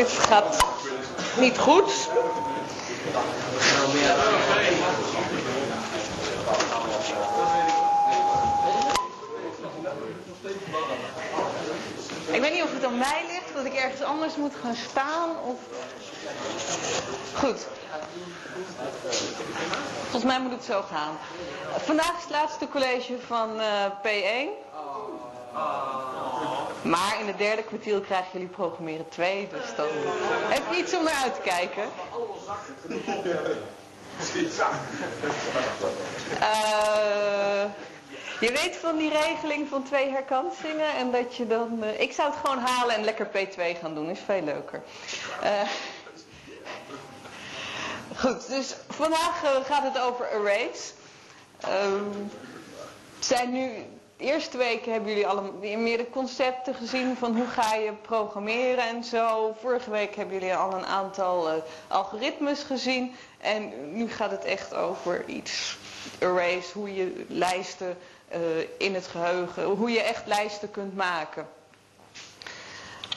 Dit gaat niet goed. Ik weet niet of het aan mij ligt, dat ik ergens anders moet gaan staan. Of... Goed. Volgens mij moet het zo gaan. Vandaag is het laatste college van eh, P1. Maar in het derde kwartiel krijgen jullie programmeren 2, dus dan heb je iets om naar uit te kijken. Uh, je weet van die regeling van twee herkansingen en dat je dan... Uh, ik zou het gewoon halen en lekker P2 gaan doen, is veel leuker. Uh, goed, dus vandaag gaat het over arrays. Ehm, zijn nu de eerste weken hebben jullie al meer de concepten gezien van hoe ga je programmeren en zo. Vorige week hebben jullie al een aantal uh, algoritmes gezien. En nu gaat het echt over iets arrays, hoe je lijsten uh, in het geheugen, hoe je echt lijsten kunt maken.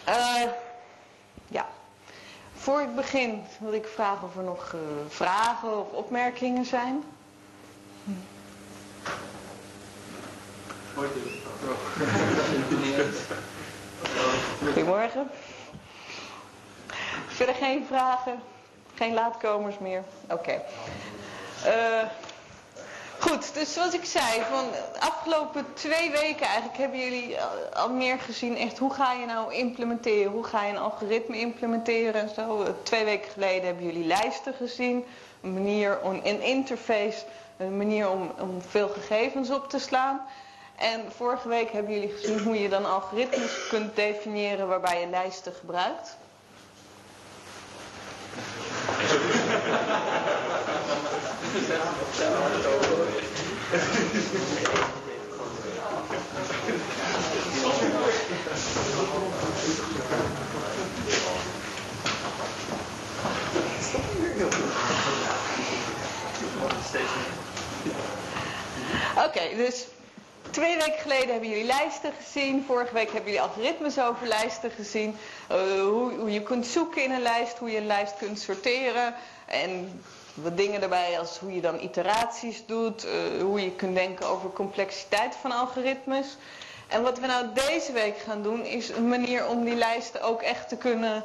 Uh, ja. Voor ik begin wil ik vragen of er nog vragen of opmerkingen zijn. Goedemorgen. Verder geen vragen? Geen laatkomers meer? Oké. Uh, goed, dus zoals ik zei, van de afgelopen twee weken eigenlijk hebben jullie al meer gezien echt hoe ga je nou implementeren, hoe ga je een algoritme implementeren en zo. Twee weken geleden hebben jullie lijsten gezien, een manier om een interface, een manier om, om veel gegevens op te slaan. En vorige week hebben jullie gezien hoe je dan algoritmes kunt definiëren waarbij je lijsten gebruikt. Oké, dus Twee weken geleden hebben jullie lijsten gezien. Vorige week hebben jullie algoritmes over lijsten gezien. Uh, hoe, hoe, je kunt zoeken in een lijst, hoe je een lijst kunt sorteren. En wat dingen erbij als hoe je dan iteraties doet. Uh, hoe je kunt denken over complexiteit van algoritmes. En wat we nou deze week gaan doen is een manier om die lijsten ook echt te kunnen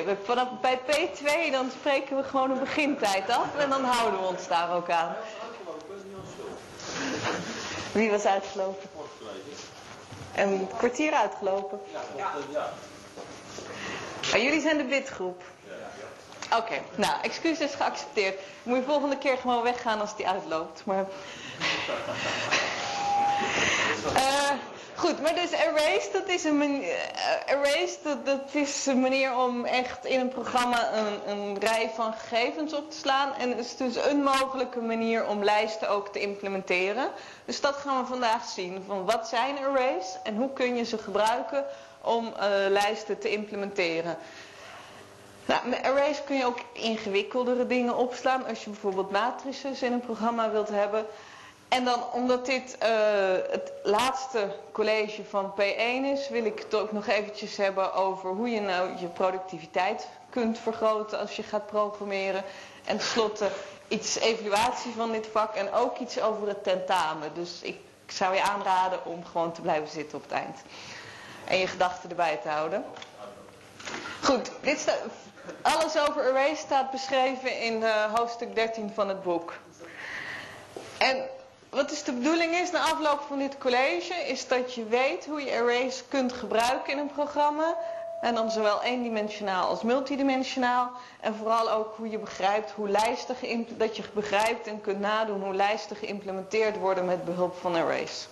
Oké, bij P2 dan spreken we gewoon een begintijd af en dan houden we ons daar ook aan. Wie was uitgelopen? Een kwartier uitgelopen? Ja. Maar jullie zijn de bidgroep? Oké, nou, excuses geaccepteerd. Moet je volgende keer gewoon weggaan als die uitloopt. Maar... uh, Goed, maar dus erase, dat is een manier, erase, dat, dat, is een manier om echt in een programma een, een rij van gegevens op te slaan. En het is dus een mogelijke manier om lijsten ook te implementeren. Dus dat gaan we vandaag zien. Van wat zijn arrays en hoe kun je ze gebruiken om uh, lijsten te implementeren. Nou, met arrays kun je ook ingewikkeldere dingen opslaan. Als je bijvoorbeeld matrices in een programma wilt hebben. En dan, omdat dit uh, het laatste college van P1 is, wil ik het ook nog eventjes hebben over hoe je nou je productiviteit kunt vergroten als je gaat programmeren. En tenslotte iets evaluatie van dit vak en ook iets over het tentamen. Dus ik zou je aanraden om gewoon te blijven zitten op het eind. En je gedachten erbij te houden. Goed, dit staat, alles over arrays staat beschreven in uh, hoofdstuk 13 van het boek. En wat is de bedoeling is na afloop van dit college, is dat je weet hoe je arrays kunt gebruiken in een programma. En dan zowel eendimensionaal als multidimensionaal. En vooral ook hoe je begrijpt hoe lijsten dat je begrijpt en kunt nadoen hoe lijsten geïmplementeerd worden met behulp van arrays.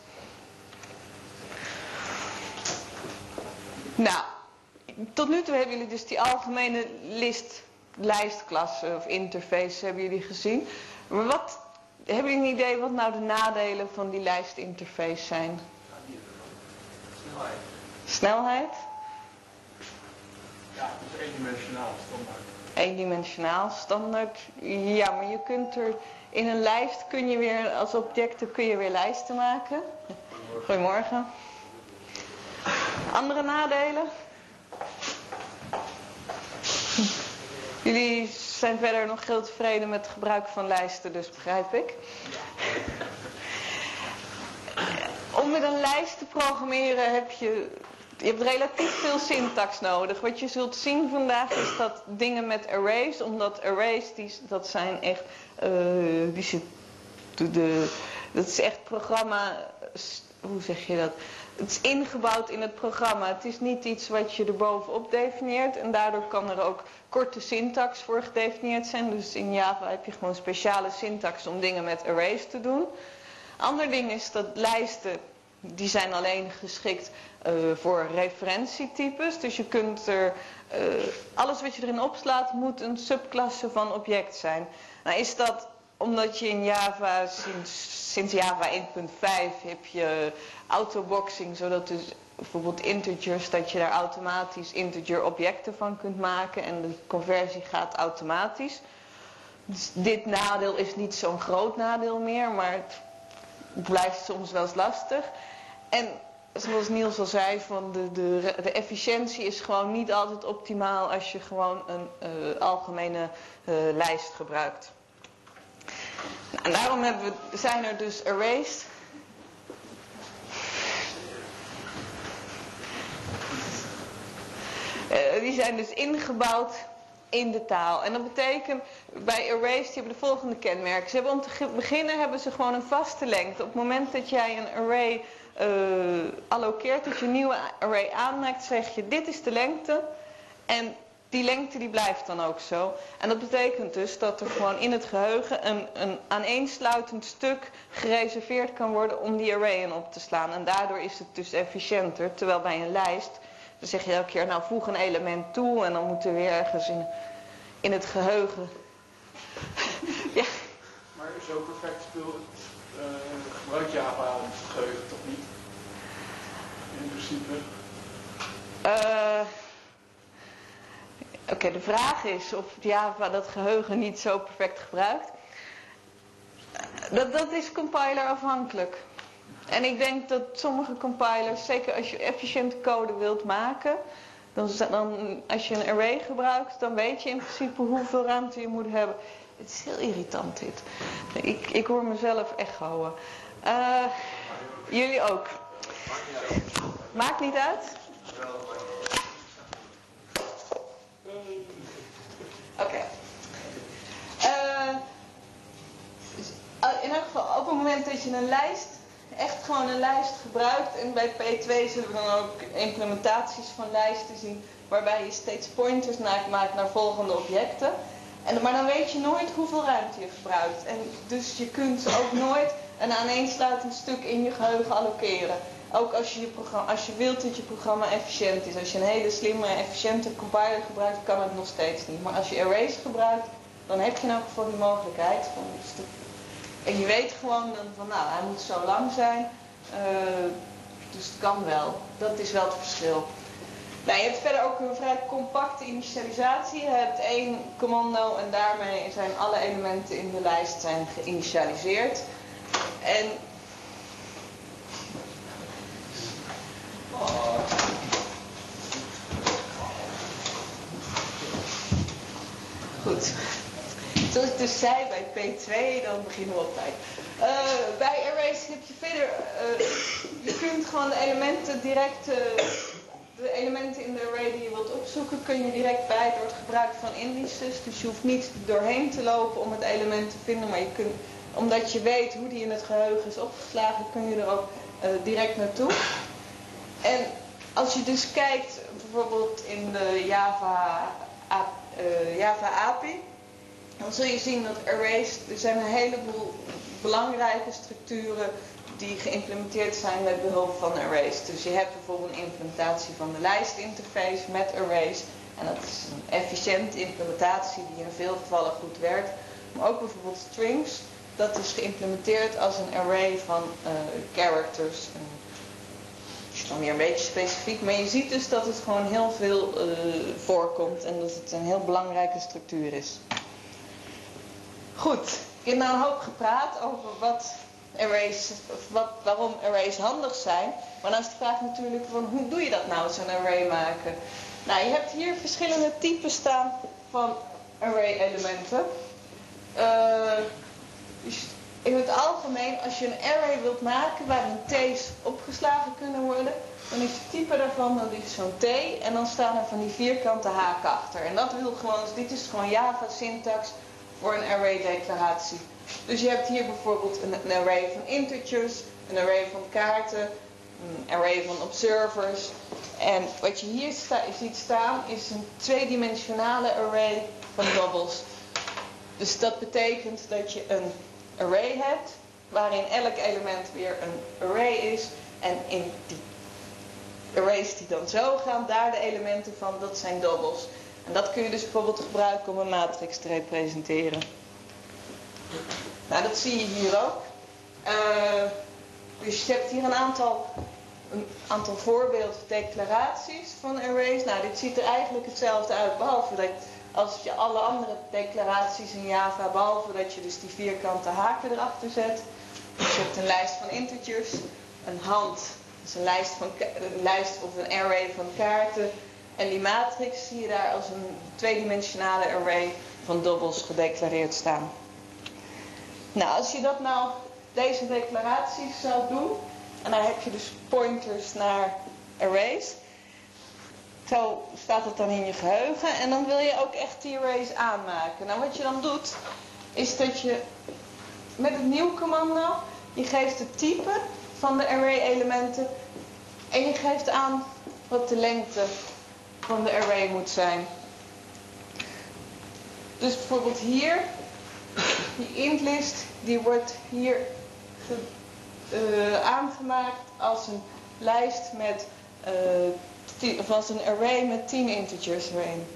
Nou, tot nu toe hebben jullie dus die algemene list, lijstklasse of interface hebben jullie gezien. Maar wat hebben jullie een idee wat nou de nadelen van die lijstinterface zijn? Snelheid. Snelheid? Ja, het is eendimensionaal standaard. Eendimensionaal standaard. Ja, maar je kunt er in een lijst kun je weer als objecten kun je weer lijsten maken. Goedemorgen. Andere nadelen? Jullie zijn verder nog heel tevreden met het gebruik van lijsten, dus begrijp ik. Om met een lijst te programmeren heb je, je hebt relatief veel syntax nodig. Wat je zult zien vandaag is dat dingen met arrays, omdat arrays die, dat zijn echt, die zit, de, de, dat is echt programma, hoe zeg je dat? Het is ingebouwd in het programma. Het is niet iets wat je erbovenop definieert. En daardoor kan er ook korte syntax voor gedefinieerd zijn. Dus in Java heb je gewoon speciale syntax om dingen met arrays te doen. Ander ding is dat lijsten, die zijn alleen geschikt uh, voor referentietypes. Dus je kunt er, uh, alles wat je erin opslaat moet een subklasse van object zijn. Nou is dat omdat je in Java, sinds, sinds Java 1.5 heb je autoboxing, zodat dus bijvoorbeeld integers, dat je daar automatisch integer objecten van kunt maken en de conversie gaat automatisch. Dus dit nadeel is niet zo'n groot nadeel meer, maar het blijft soms wel eens lastig. En zoals Niels al zei, van de, de, de efficiëntie is gewoon niet altijd optimaal als je gewoon een uh, algemene uh, lijst gebruikt. Nou, en daarom hebben we, zijn er dus arrays. Uh, die zijn dus ingebouwd in de taal. En dat betekent bij arrays, die hebben de volgende kenmerken. Ze hebben om te beginnen hebben ze gewoon een vaste lengte. Op het moment dat jij een array uh, allokeert, dat je een nieuwe array aanmaakt, zeg je dit is de lengte. En die lengte die blijft dan ook zo. En dat betekent dus dat er gewoon in het geheugen een, een aaneensluitend stuk gereserveerd kan worden om die array in op te slaan. En daardoor is het dus efficiënter. Terwijl bij een lijst, dan zeg je elke keer nou voeg een element toe en dan moet er weer ergens in, in het geheugen. ja. Maar zo perfect speel uh, gebruikt Java het geheugen toch niet? In principe. Uh, Oké, de vraag is of Java dat geheugen niet zo perfect gebruikt. Dat, dat is compiler afhankelijk. En ik denk dat sommige compilers, zeker als je efficiënte code wilt maken, dan, dan, als je een array gebruikt, dan weet je in principe hoeveel ruimte je moet hebben. Het is heel irritant dit. Ik, ik hoor mezelf echt houden. Uh, jullie ook. Maakt niet uit. Oké. Okay. Uh, in elk geval, op het moment dat je een lijst, echt gewoon een lijst gebruikt, en bij P2 zullen we dan ook implementaties van lijsten zien, waarbij je steeds pointers maakt naar volgende objecten. En, maar dan weet je nooit hoeveel ruimte je verbruikt. En dus je kunt ook nooit een aaneensluitend stuk in je geheugen allokeren. Ook als je, je programma, als je wilt dat je programma efficiënt is. Als je een hele slimme, efficiënte compiler gebruikt, kan het nog steeds niet. Maar als je arrays gebruikt, dan heb je in elk geval die mogelijkheid. En je weet gewoon dan van, nou, hij moet zo lang zijn. Uh, dus het kan wel. Dat is wel het verschil. Nou, je hebt verder ook een vrij compacte initialisatie. Je hebt één commando en daarmee zijn alle elementen in de lijst zijn geïnitialiseerd. En Goed. Zoals ik dus zei bij P2, dan beginnen we op tijd. Uh, bij arrays heb je verder, uh, je kunt gewoon de elementen direct, uh, de elementen in de array die je wilt opzoeken, kun je direct bij door het gebruik van indices. Dus je hoeft niet doorheen te lopen om het element te vinden, maar je kunt, omdat je weet hoe die in het geheugen is opgeslagen, kun je er ook direct naartoe. En als je dus kijkt bijvoorbeeld in de Java, uh, Java API, dan zul je zien dat arrays, er zijn een heleboel belangrijke structuren die geïmplementeerd zijn met behulp van arrays. Dus je hebt bijvoorbeeld een implementatie van de lijstinterface met arrays. En dat is een efficiënte implementatie die in veel gevallen goed werkt. Maar ook bijvoorbeeld strings, dat is geïmplementeerd als een array van uh, characters. Dan weer een beetje specifiek. Maar je ziet dus dat het gewoon heel veel uh, voorkomt en dat het een heel belangrijke structuur is. Goed, ik heb nou een hoop gepraat over wat arrays, wat, waarom arrays handig zijn. Maar dan is de vraag natuurlijk van hoe doe je dat nou, zo'n array maken? Nou, je hebt hier verschillende typen staan van array elementen. Uh, in het algemeen, als je een array wilt maken waarin t's opgeslagen kunnen worden, dan is het type daarvan, dan is zo'n t en dan staan er van die vierkante haken achter. En dat wil gewoon, dit is gewoon Java syntax voor een array declaratie. Dus je hebt hier bijvoorbeeld een, array van integers, een array van kaarten, een array van observers. En wat je hier ziet staan is een tweedimensionale array van doubles. Dus dat betekent dat je een array hebt, waarin elk element weer een array is. En in die arrays die dan zo gaan, daar de elementen van, dat zijn doubles. En dat kun je dus bijvoorbeeld gebruiken om een matrix te representeren. Nou, dat zie je hier ook. Uh, dus je hebt hier een aantal, een aantal voorbeelddeclaraties van arrays. Nou, dit ziet er eigenlijk hetzelfde uit, behalve dat als je alle andere declaraties in Java, behalve dat je dus die vierkante haken erachter zet. Dus je hebt een lijst van integers, een hand, dus een lijst, van, een lijst of een array van kaarten. En die matrix zie je daar als een tweedimensionale array van doubles gedeclareerd staan. Nou, als je dat nou, deze declaraties zou doen, en dan heb je dus pointers naar arrays. Zo staat het dan in je geheugen. En dan wil je ook echt die arrays aanmaken. Nou, wat je dan doet, is dat je met het nieuw commando, je geeft het type van de array elementen. En je geeft aan wat de lengte van de array moet zijn. Dus bijvoorbeeld hier, die intlist, die wordt hier uh, aangemaakt als een lijst met uh, of als een array met 10 integers erin.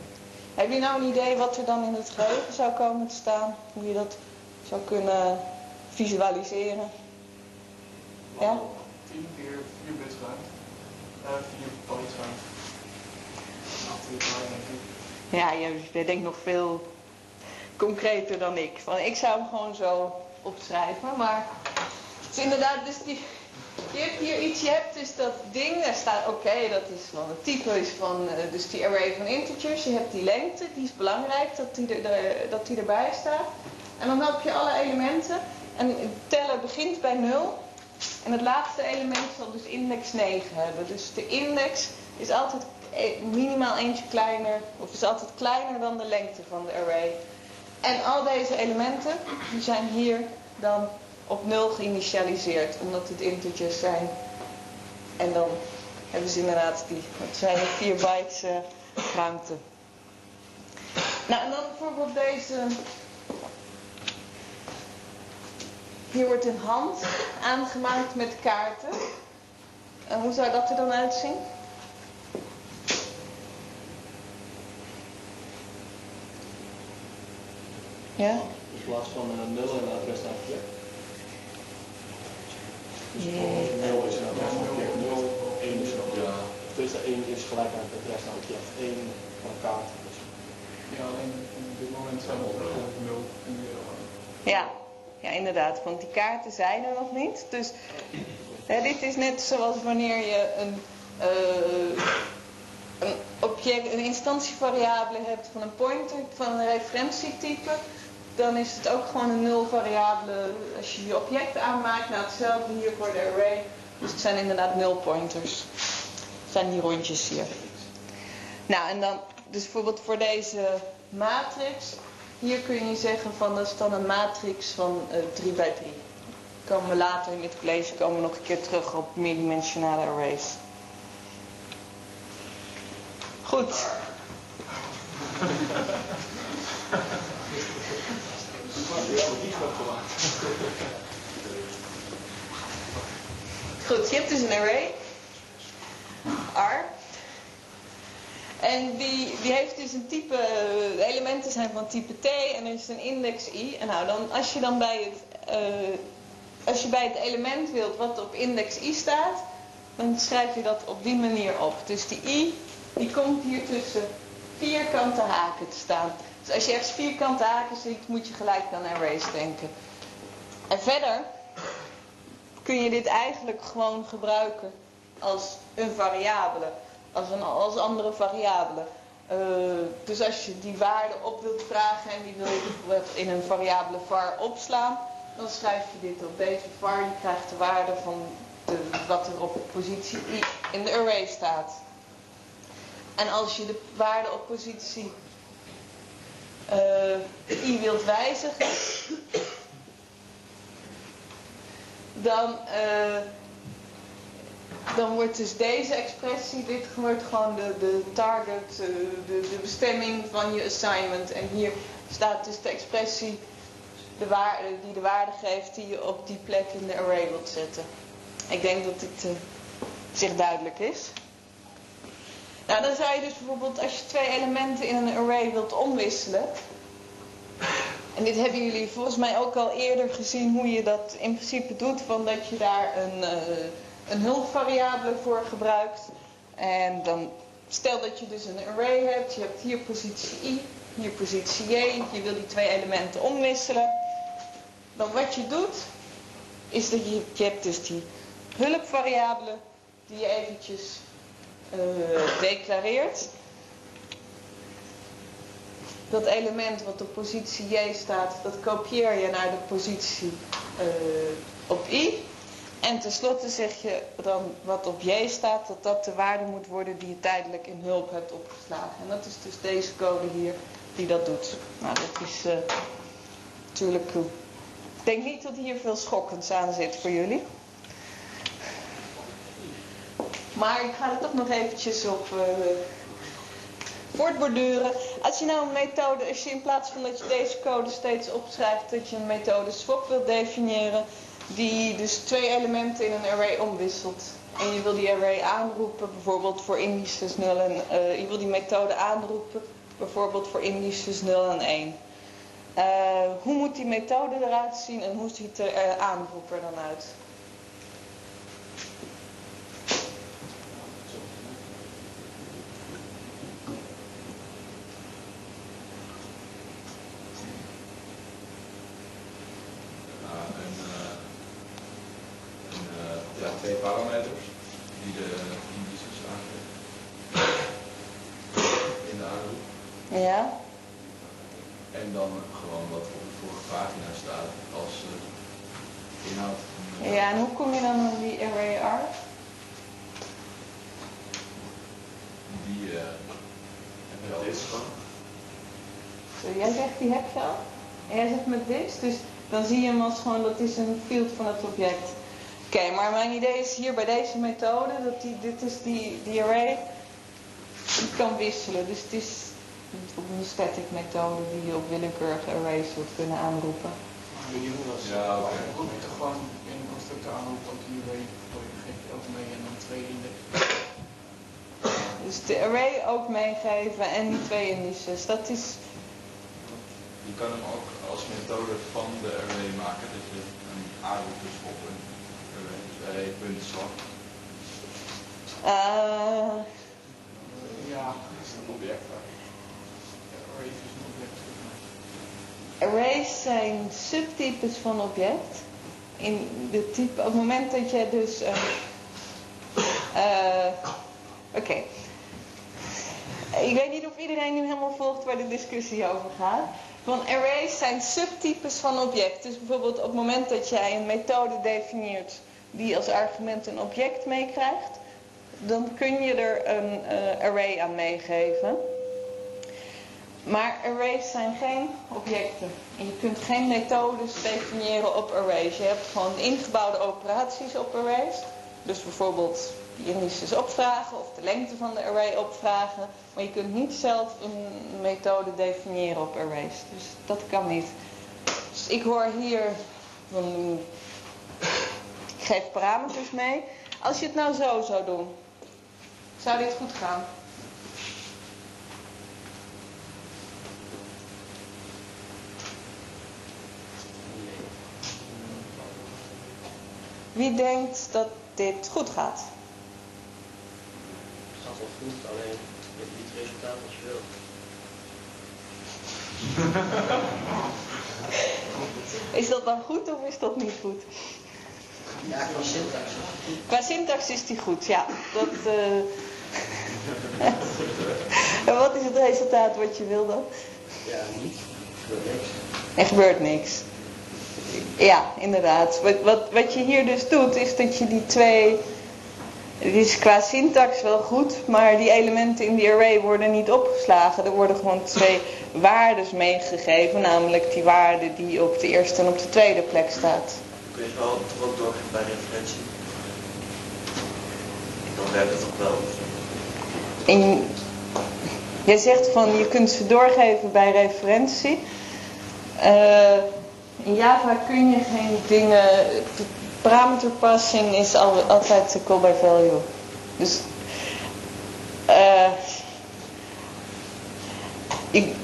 Heb je nou een idee wat er dan in het geheugen zou komen te staan? Hoe je dat zou kunnen visualiseren? Ja? 10 keer 4 bits ruimte. Uh, 4 bytes ruimte. Ja, je denkt nog veel concreter dan ik. Want ik zou hem gewoon zo opschrijven. Maar het is inderdaad, dus die, je hebt hier iets, je hebt dus dat ding, daar staat oké, dat is van het type is van, uh, dus die array van integers. Je hebt die lengte, die is belangrijk dat die, er, dat die erbij staat. En dan heb je alle elementen. En tellen begint bij 0. En het laatste element zal dus index 9 hebben. Dus de index is altijd e, minimaal eentje kleiner, of is altijd kleiner dan de lengte van de array. En al deze elementen, die zijn hier dan op 0 geïnitialiseerd, omdat het integers zijn. En dan hebben ze inderdaad die, zijn 4 bytes uh, ruimte. Nou, en dan bijvoorbeeld deze. Hier wordt een hand aangemaakt met kaarten. En hoe zou dat er dan uitzien? Ja? In plaats van een nul en adres naar. Dus Nee. 0 is een adres naar object, 0, 1 is een object. Dus de 1 is gelijk aan het adres naar object 1 van een kaart. Ja, alleen op dit moment zijn we op 0 en 0. Ja, ja, inderdaad, want die kaarten zijn er nog niet. Dus hè, dit is net zoals wanneer je een, uh, een object, een instantievariabele hebt van een pointer, van een referentietype. Dan is het ook gewoon een nul variabele als je je object aanmaakt. Nou, hetzelfde hier voor de array. Dus het zijn inderdaad nul pointers. Het zijn die rondjes hier. Nou, en dan, dus bijvoorbeeld voor deze matrix. Hier kun je zeggen van dat is dan een matrix van uh, 3 bij 3. Komen we later in dit college komen we nog een keer terug op meerdimensionale arrays. Goed. Goed, je hebt dus een array. R. En die, die heeft dus een type, de elementen zijn van type T en er is een index I. En nou, dan, als je dan bij het, uh, als je bij het element wilt wat op index I staat, dan schrijf je dat op die manier op. Dus die I, die komt hier tussen vierkante haken te staan. Dus als je ergens vierkante haken ziet, moet je gelijk aan arrays denken. En verder kun je dit eigenlijk gewoon gebruiken als een variabele, als een als andere variabele. Uh, dus als je die waarde op wilt vragen en die wil je in een variabele var opslaan, dan schrijf je dit op deze var. Je krijgt de waarde van de, wat er op positie i in de array staat. En als je de waarde op positie uh, i wilt wijzigen, dan, uh, dan wordt dus deze expressie, dit wordt gewoon de, de target, uh, de, de bestemming van je assignment. En hier staat dus de expressie de waarde, die de waarde geeft die je op die plek in de array wilt zetten. Ik denk dat dit zich duidelijk is. Nou, dan zou je dus bijvoorbeeld als je twee elementen in een array wilt omwisselen. En dit hebben jullie volgens mij ook al eerder gezien hoe je dat in principe doet. Van dat je daar een, uh, een hulpvariabele voor gebruikt. En dan stel dat je dus een array hebt. Je hebt hier positie i, hier positie j. Je wil die twee elementen omwisselen. Dan wat je doet, is dat je, je hebt dus die hulpvariabele die je eventjes declareert. Dat element wat op positie J staat, dat kopieer je naar de positie uh, op I. En tenslotte zeg je dan wat op J staat, dat dat de waarde moet worden die je tijdelijk in hulp hebt opgeslagen. En dat is dus deze code hier die dat doet. Nou, dat is uh, natuurlijk. Ik denk niet dat hier veel schokkends aan zit voor jullie. Maar ik ga er toch nog eventjes op uh, voortborduren. Als je nou een methode, als je in plaats van dat je deze code steeds opschrijft, dat je een methode swap wilt definiëren, die dus twee elementen in een array omwisselt. En je wil die array aanroepen, bijvoorbeeld voor indices 0 en uh, je wil die methode aanroepen, bijvoorbeeld voor indices 0 en 1. Uh, hoe moet die methode eruit zien en hoe ziet de uh, aanroeper dan uit? twee parameters die de indices aangeven in de aanroep. Ja. En dan gewoon wat op de vorige pagina staat als uh, inhoud. Ja, en hoe kom je dan aan die array arg? Die uh, heb je al eens gewoon. Zo, jij zegt die heb je al. En jij zegt met dit, dus dan zie je hem als gewoon dat is een field van het object. Oké, okay, maar mijn idee is hier bij deze methode, dat die, dit is die, die array, die kan wisselen. Dus het is een static methode die je op willekeurige arrays wilt kunnen aanroepen. Ja, oké. Okay. Roep je toch gewoon in een constructor aanroepen ook die array, geef je ook mee en dan twee index. Dus de array ook meegeven en die twee indices, dat is... Je kan hem ook als methode van de array maken, dat je een aanroep dus op een array punt slag. Uh, Ja, is een object. array is een object. arrays zijn subtypes van object. In de type, op het moment dat je dus... Uh, uh, Oké. Okay. Ik weet niet of iedereen nu helemaal volgt waar de discussie over gaat. Van arrays zijn subtypes van object. Dus bijvoorbeeld op het moment dat jij een methode definieert die als argument een object meekrijgt, dan kun je er een uh, array aan meegeven. Maar arrays zijn geen objecten. En je kunt geen methodes definiëren op arrays. Je hebt gewoon ingebouwde operaties op arrays. Dus bijvoorbeeld de indices opvragen of de lengte van de array opvragen. Maar je kunt niet zelf een methode definiëren op arrays. Dus dat kan niet. Dus ik hoor hier van ik geef parameters mee. Als je het nou zo zou doen, zou dit goed gaan? Wie denkt dat dit goed gaat? Gaat wel goed, alleen je hebt niet het resultaat wat je wilt. Is dat dan goed of is dat niet goed? Ja, qua syntax. Qua syntax is die goed, ja. Dat, eh, en wat is het resultaat wat je wil dan? Ja, niet. Er gebeurt niks. Ja, inderdaad. Wat, wat, wat je hier dus doet, is dat je die twee... Het is qua syntax wel goed, maar die elementen in die array worden niet opgeslagen. Er worden gewoon twee waardes meegegeven, namelijk die waarde die op de eerste en op de tweede plek staat. Kun je wel toch ook doorgaan bij referentie? Dan werkt het toch wel. En jij zegt van je kunt ze doorgeven bij referentie. Eh, in Java kun je geen dingen. Parameterpassing is al, altijd de call by value. Dus eh, ik,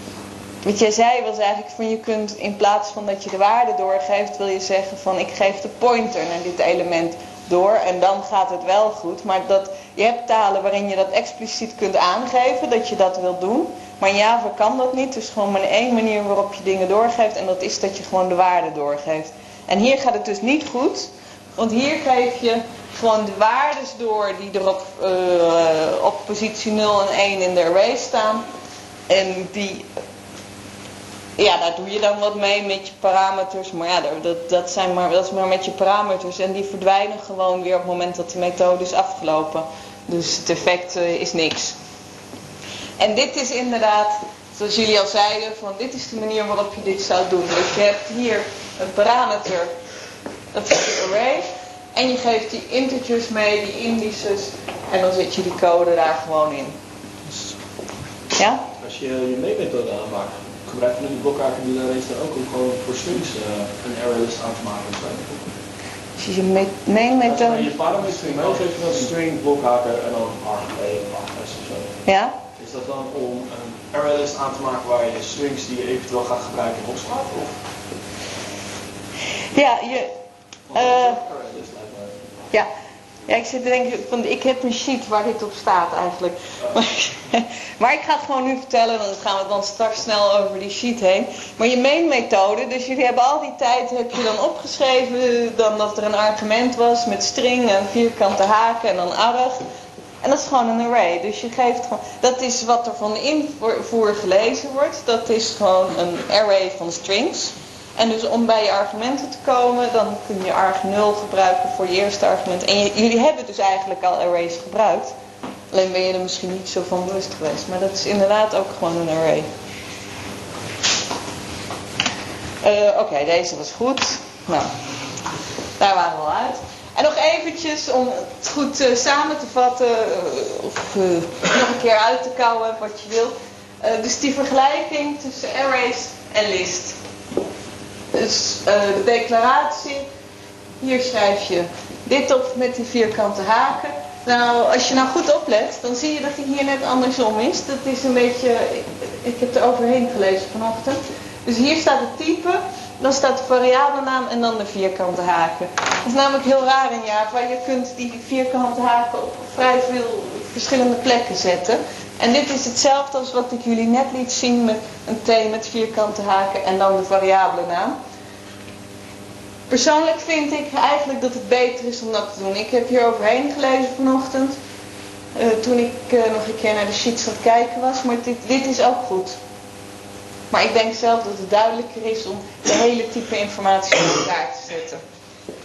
wat jij zei was eigenlijk van je kunt in plaats van dat je de waarde doorgeeft, wil je zeggen van ik geef de pointer naar dit element door en dan gaat het wel goed. Maar dat, je hebt talen waarin je dat expliciet kunt aangeven, dat je dat wilt doen. Maar Java kan dat niet. Dus gewoon maar één manier waarop je dingen doorgeeft. En dat is dat je gewoon de waarde doorgeeft. En hier gaat het dus niet goed. Want hier geef je gewoon de waardes door die er op, eh, op positie 0 en 1 in de array staan. En die, ja, daar doe je dan wat mee met je parameters. Maar ja, dat, dat, zijn maar, dat is maar met je parameters. En die verdwijnen gewoon weer op het moment dat de methode is afgelopen. Dus het effect eh, is niks. En dit is inderdaad, zoals jullie al zeiden, van dit is de manier waarop je dit zou doen. Dus je hebt hier een parameter, dat is de array. En je geeft die integers mee, die indices. En dan zet je die code daar gewoon in. Ja? Als je je main-methode aanmaakt, gebruik je die blokhaken die daar is dan ook om gewoon voor strings uh, een arraylist aan te maken. Als je je main methode... Als je parameter in mail geeft je dan string, blokhaken en dan args of zo. Ja? Is dat dan om een arraylist aan te maken waar je strings die je eventueel gaat gebruiken opslaat? Of? Ja, je... Uh, ja. Ja, ik zit te denken, van, ik heb een sheet waar dit op staat eigenlijk. Maar, maar, ik ga het gewoon nu vertellen, dan gaan we dan straks snel over die sheet heen. Maar je main methode, dus jullie hebben al die tijd, heb je dan opgeschreven, dan dat er een argument was met string en vierkante haken en dan arg. En dat is gewoon een array. Dus je geeft gewoon, dat is wat er van invoer gelezen wordt. Dat is gewoon een array van strings. En dus om bij je argumenten te komen, dan kun je arg 0 gebruiken voor je eerste argument. En jullie hebben dus eigenlijk al arrays gebruikt. Alleen ben je er misschien niet zo van bewust geweest. Maar dat is inderdaad ook gewoon een array. Uh, Oké, deze was goed. Nou, daar waren we al uit. En nog eventjes om het goed uh, samen te vatten, uh, of nog een keer uit te kouwen wat je wil. dus die vergelijking tussen arrays en list. Dus uh, de declaratie, hier schrijf je dit op met die vierkante haken. Nou, als je nou goed oplet, dan zie je dat hij hier net andersom is. Dat is een beetje, ik, heb er overheen gelezen vanochtend. Dus hier staat het type, dan staat de variabelenaam en dan de vierkante haken. Dat is namelijk heel raar in Java. Je kunt die vierkante haken op vrij veel verschillende plekken zetten. En dit is hetzelfde als wat ik jullie net liet zien met een T met vierkante haken en dan de variabele naam. Persoonlijk vind ik eigenlijk dat het beter is om dat te doen. Ik heb hier overheen gelezen vanochtend. Uh, toen ik uh, nog een keer naar de sheets aan het kijken was. Maar dit, dit is ook goed. Maar ik denk zelf dat het duidelijker is om de hele type informatie in elkaar te zetten.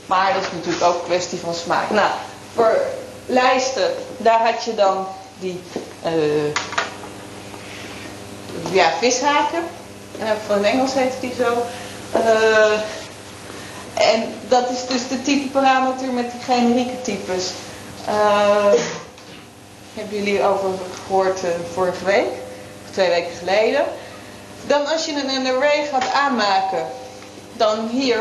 Maar dat is natuurlijk ook een kwestie van smaak. Nou, voor lijsten, daar had je dan die uh, ja, vishaken. Van het Engels heet die zo. Uh, en dat is dus de type parameter met die generieke types. hebben jullie over gehoord vorige week, of twee weken geleden. Dan als je een, een array gaat aanmaken, dan hier,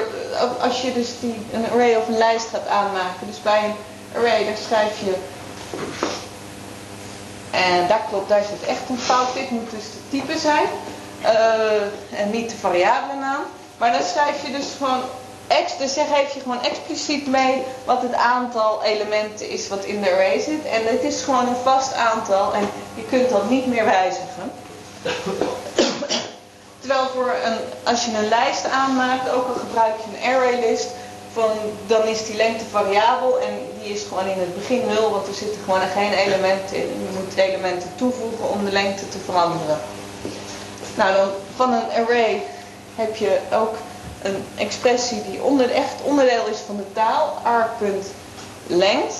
als je dus die, een array of een lijst gaat aanmaken, dus bij een array, daar schrijf je en daar klopt, daar zit echt een fout. Dit moet dus de type zijn. Uh, en niet de variabele naam. Maar dan schrijf je dus gewoon, ex, dus je gewoon expliciet mee wat het aantal elementen is wat in de array zit. En het is gewoon een vast aantal en je kunt dat niet meer wijzigen. Terwijl voor een, als je een lijst aanmaakt, ook al gebruik je een arraylist, dan is die lengte variabel en die is gewoon in het begin nul, want er zitten gewoon geen elementen in. Je moet elementen toevoegen om de lengte te veranderen. Nou, dan van een array heb je ook een expressie die onder, echt onderdeel is van de taal, arg.length,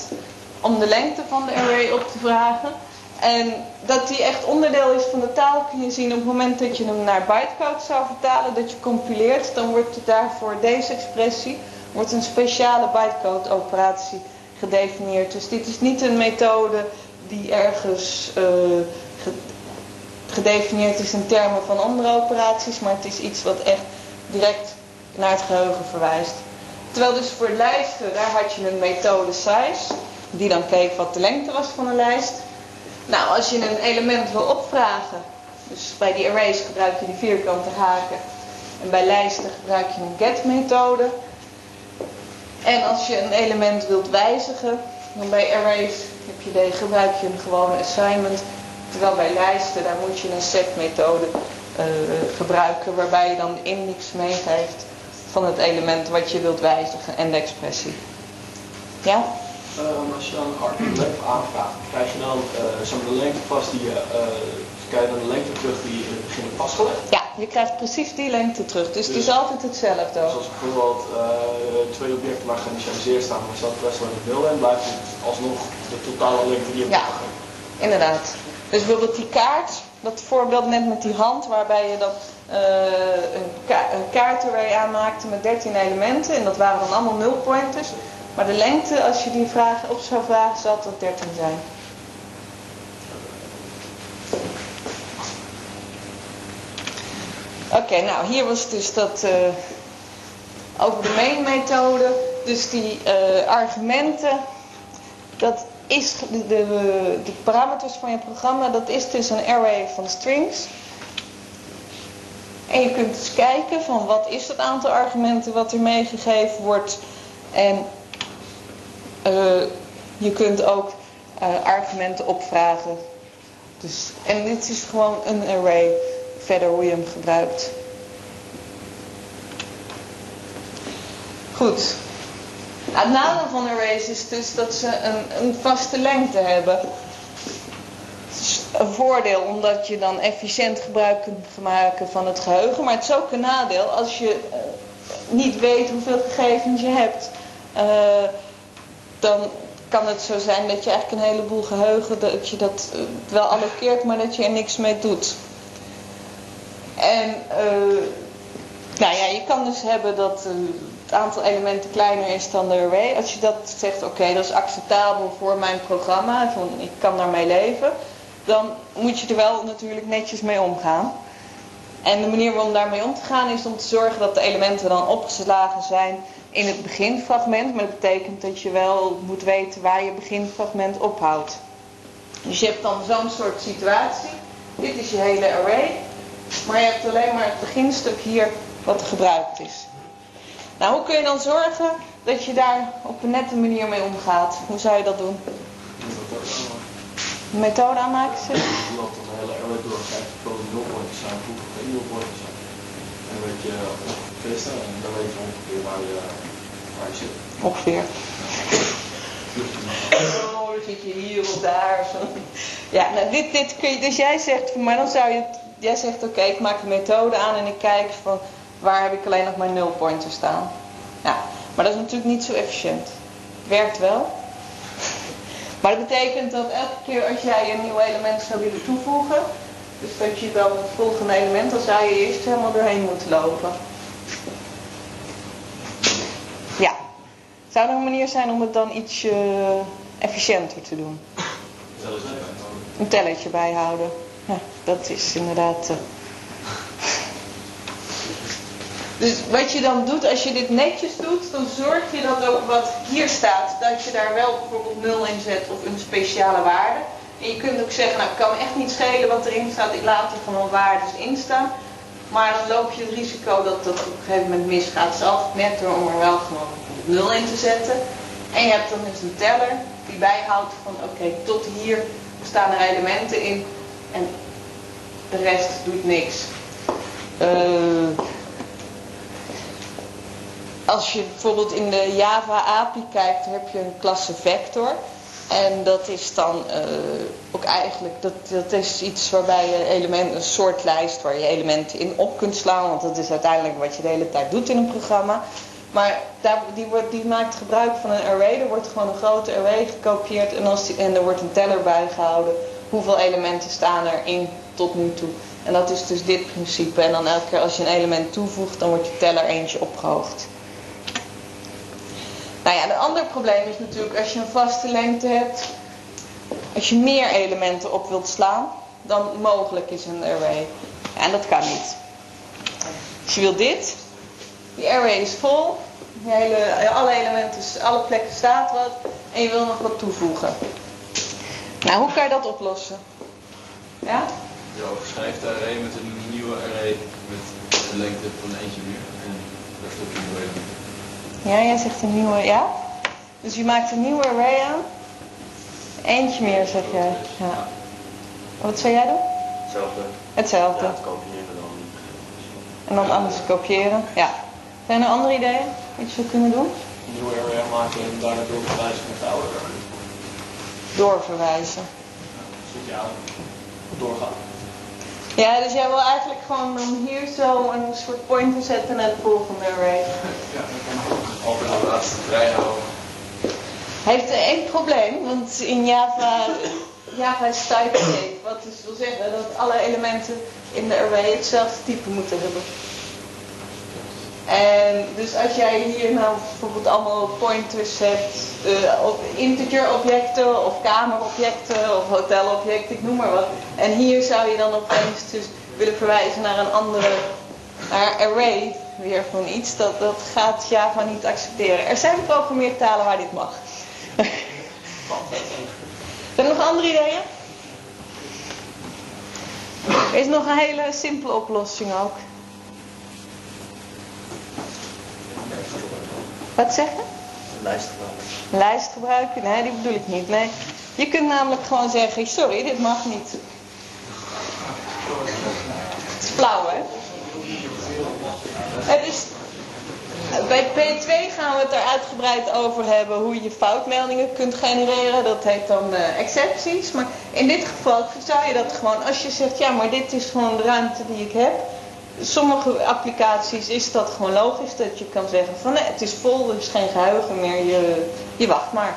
om de lengte van de array op te vragen. En dat die echt onderdeel is van de taal kun je zien op het moment dat je hem naar bytecode zou vertalen, dat je compileert, dan wordt daarvoor deze expressie, wordt een speciale bytecode operatie gedefinieerd. Dus dit is niet een methode die ergens uh, gedefinieerd is in termen van andere operaties, maar het is iets wat echt direct naar het geheugen verwijst. Terwijl dus voor lijsten, daar had je een methode size, die dan keek wat de lengte was van een lijst. Nou, als je een element wil opvragen, dus bij die arrays gebruik je die vierkante haken. En bij lijsten gebruik je een get methode. En als je een element wilt wijzigen, dan bij arrays heb je de, gebruik je een gewone assignment. Terwijl bij lijsten, daar moet je een set methode uh, gebruiken waarbij je dan index meegeeft van het element wat je wilt wijzigen en de expressie. Ja? Um, als je dan een argument aanvraagt, krijg je dan uh, de lengte vast die je, krijg je dan de lengte terug die je in het begin hebt vastgelegd? Ja, je krijgt precies die lengte terug. Dus, dus het is altijd hetzelfde. Dus als bijvoorbeeld uh, twee objecten maar geïnitialiseerd staan, maar staat de rest wel in het nul en blijft het alsnog de totale lengte die je hebt Ja, inderdaad. Dus bijvoorbeeld die kaart, dat voorbeeld net met die hand, waarbij je dat uh, een, ka een aanmaakte met 13 elementen en dat waren dan allemaal nulpointers. Maar de lengte, als je die vraag op zou vragen, zal tot 13 zijn. Oké, nou hier was dus dat uh, over de main methode. Dus die uh, argumenten, dat is de, de, parameters van je programma, dat is dus een array van strings. En je kunt dus kijken van wat is het aantal argumenten wat er meegegeven wordt. En uh, je kunt ook argumenten opvragen. Dus, en dit is gewoon een array. Verder hoe je hem gebruikt. Goed. Het nadeel van arrays is dus dat ze een, een vaste lengte hebben. Het is een voordeel omdat je dan efficiënt gebruik kunt maken van het geheugen. Maar het is ook een nadeel als je uh, niet weet hoeveel gegevens je hebt. Uh, dan kan het zo zijn dat je eigenlijk een heleboel geheugen, dat je dat uh, wel allokeert, maar dat je er niks mee doet. En uh, nou ja, je kan dus hebben dat uh, het aantal elementen kleiner is dan de array. Als je dat zegt, oké, dat is acceptabel voor mijn programma, van, ik kan daarmee leven, dan moet je er wel natuurlijk netjes mee omgaan. En de manier om daarmee om te gaan is om te zorgen dat de elementen dan opgeslagen zijn in het beginfragment. Maar dat betekent dat je wel moet weten waar je beginfragment ophoudt. Dus je hebt dan zo'n soort situatie. Dit is je hele array. Maar je hebt alleen maar het beginstuk hier wat gebruikt is. Nou, hoe kun je dan zorgen dat je daar op een nette manier mee omgaat? Hoe zou je dat doen? Een methode aanmaken ze? Je loopt dan een hele array door, kijkt hoeveel nulpointers zijn, hoeveel geen nulpointers zijn. En weet je ongeveer en dan weet je ongeveer waar je, waar je zit. Ongeveer. Oh, dan zit je hier of daar. Zo. Ja, nou, dit, dit kun je, dus jij zegt, maar dan zou je, jij zegt oké, okay, ik maak een methode aan en ik kijk van waar heb ik alleen nog mijn nulpointer staan. Ja, maar dat is natuurlijk niet zo efficiënt. Het werkt wel. Maar dat betekent dat elke keer als jij een nieuw element zou willen toevoegen, dus dat je dan het volgende element, dan zou je eerst helemaal doorheen moeten lopen. Ja. Zou er een manier zijn om het dan iets uh, efficiënter te doen? Een tellertje bijhouden. Ja, dat is inderdaad. Uh... Dus wat je dan doet, als je dit netjes doet, dan zorg je dat ook wat hier staat, dat je daar wel bijvoorbeeld 0 in zet of een speciale waarde. En je kunt ook zeggen, nou het kan me echt niet schelen wat erin staat, ik laat er gewoon waardes in staan. Maar dan loop je het risico dat dat op een gegeven moment misgaat. Is altijd netter om er wel gewoon 0 in te zetten. En je hebt dan dus een teller die bijhoudt van oké, tot hier staan er elementen in en de rest doet niks. Uh, als je bijvoorbeeld in de Java API kijkt, heb je een klasse vector. En dat is dan eh, ook eigenlijk, dat, dat is iets waarbij je element, een soort lijst waar je elementen in op kunt slaan. Want dat is uiteindelijk wat je de hele tijd doet in een programma. Maar daar, die, wordt, die maakt gebruik van een array. Er wordt gewoon een grote array gekopieerd en, als die, en er wordt een teller bijgehouden. Hoeveel elementen staan er in tot nu toe. En dat is dus dit principe. En dan elke keer als je een element toevoegt, dan wordt je teller eentje opgehoogd. Nou ja, een ander probleem is natuurlijk als je een vaste lengte hebt. Als je meer elementen op wilt slaan dan mogelijk is een array. En dat kan niet. Dus je wilt dit. Die array is vol. Hele, alle elementen, alle plekken staat wat. En je wil nog wat toevoegen. Nou, hoe kan je dat oplossen? Ja? Je overschrijft de array met een nieuwe array met de lengte van eentje meer. En dat is ook een nieuwe array. Ja, jij zegt een nieuwe, ja? Dus je maakt een nieuwe array aan. Eentje meer, zeg jij. Ja. Wat zou jij doen? Hetzelfde. Hetzelfde. Ja, het kopiëren dan. En dan anders kopiëren. Ja. Zijn er andere ideeën? Wat je zou kunnen doen? Een nieuwe area maken en daarna doorverwijzen met de oude area. Doorverwijzen. Doorgaan. Ja, dus jij wil eigenlijk gewoon hier zo een soort pointer zetten naar de volgende array. Ja, altijd de laatste vrijhouden. Heeft één probleem, want in Java, Java is type-safe. Wat dus wil zeggen dat alle elementen in de array hetzelfde type moeten hebben. En dus als jij hier nou bijvoorbeeld allemaal pointers hebt, uh, op integer objecten of kamerobjecten of hotelobjecten, ik noem maar wat. En hier zou je dan opeens dus willen verwijzen naar een andere, naar array, weer gewoon iets, dat, dat gaat Java niet accepteren. Er zijn programmeertalen waar dit mag. Zijn er nog andere ideeën? Er is nog een hele simpele oplossing ook. Wat zeggen? Lijst gebruiken. Lijst gebruiken? Nee, die bedoel ik niet. Nee. Je kunt namelijk gewoon zeggen, sorry, dit mag niet. Het is flauw, hè? Het is, bij P2 gaan we het er uitgebreid over hebben hoe je foutmeldingen kunt genereren. Dat heet dan uh, excepties. Maar in dit geval zou je dat gewoon, als je zegt, ja, maar dit is gewoon de ruimte die ik heb sommige applicaties is dat gewoon logisch dat je kan zeggen van nee, het is vol, er is geen geheugen meer, je, je wacht maar.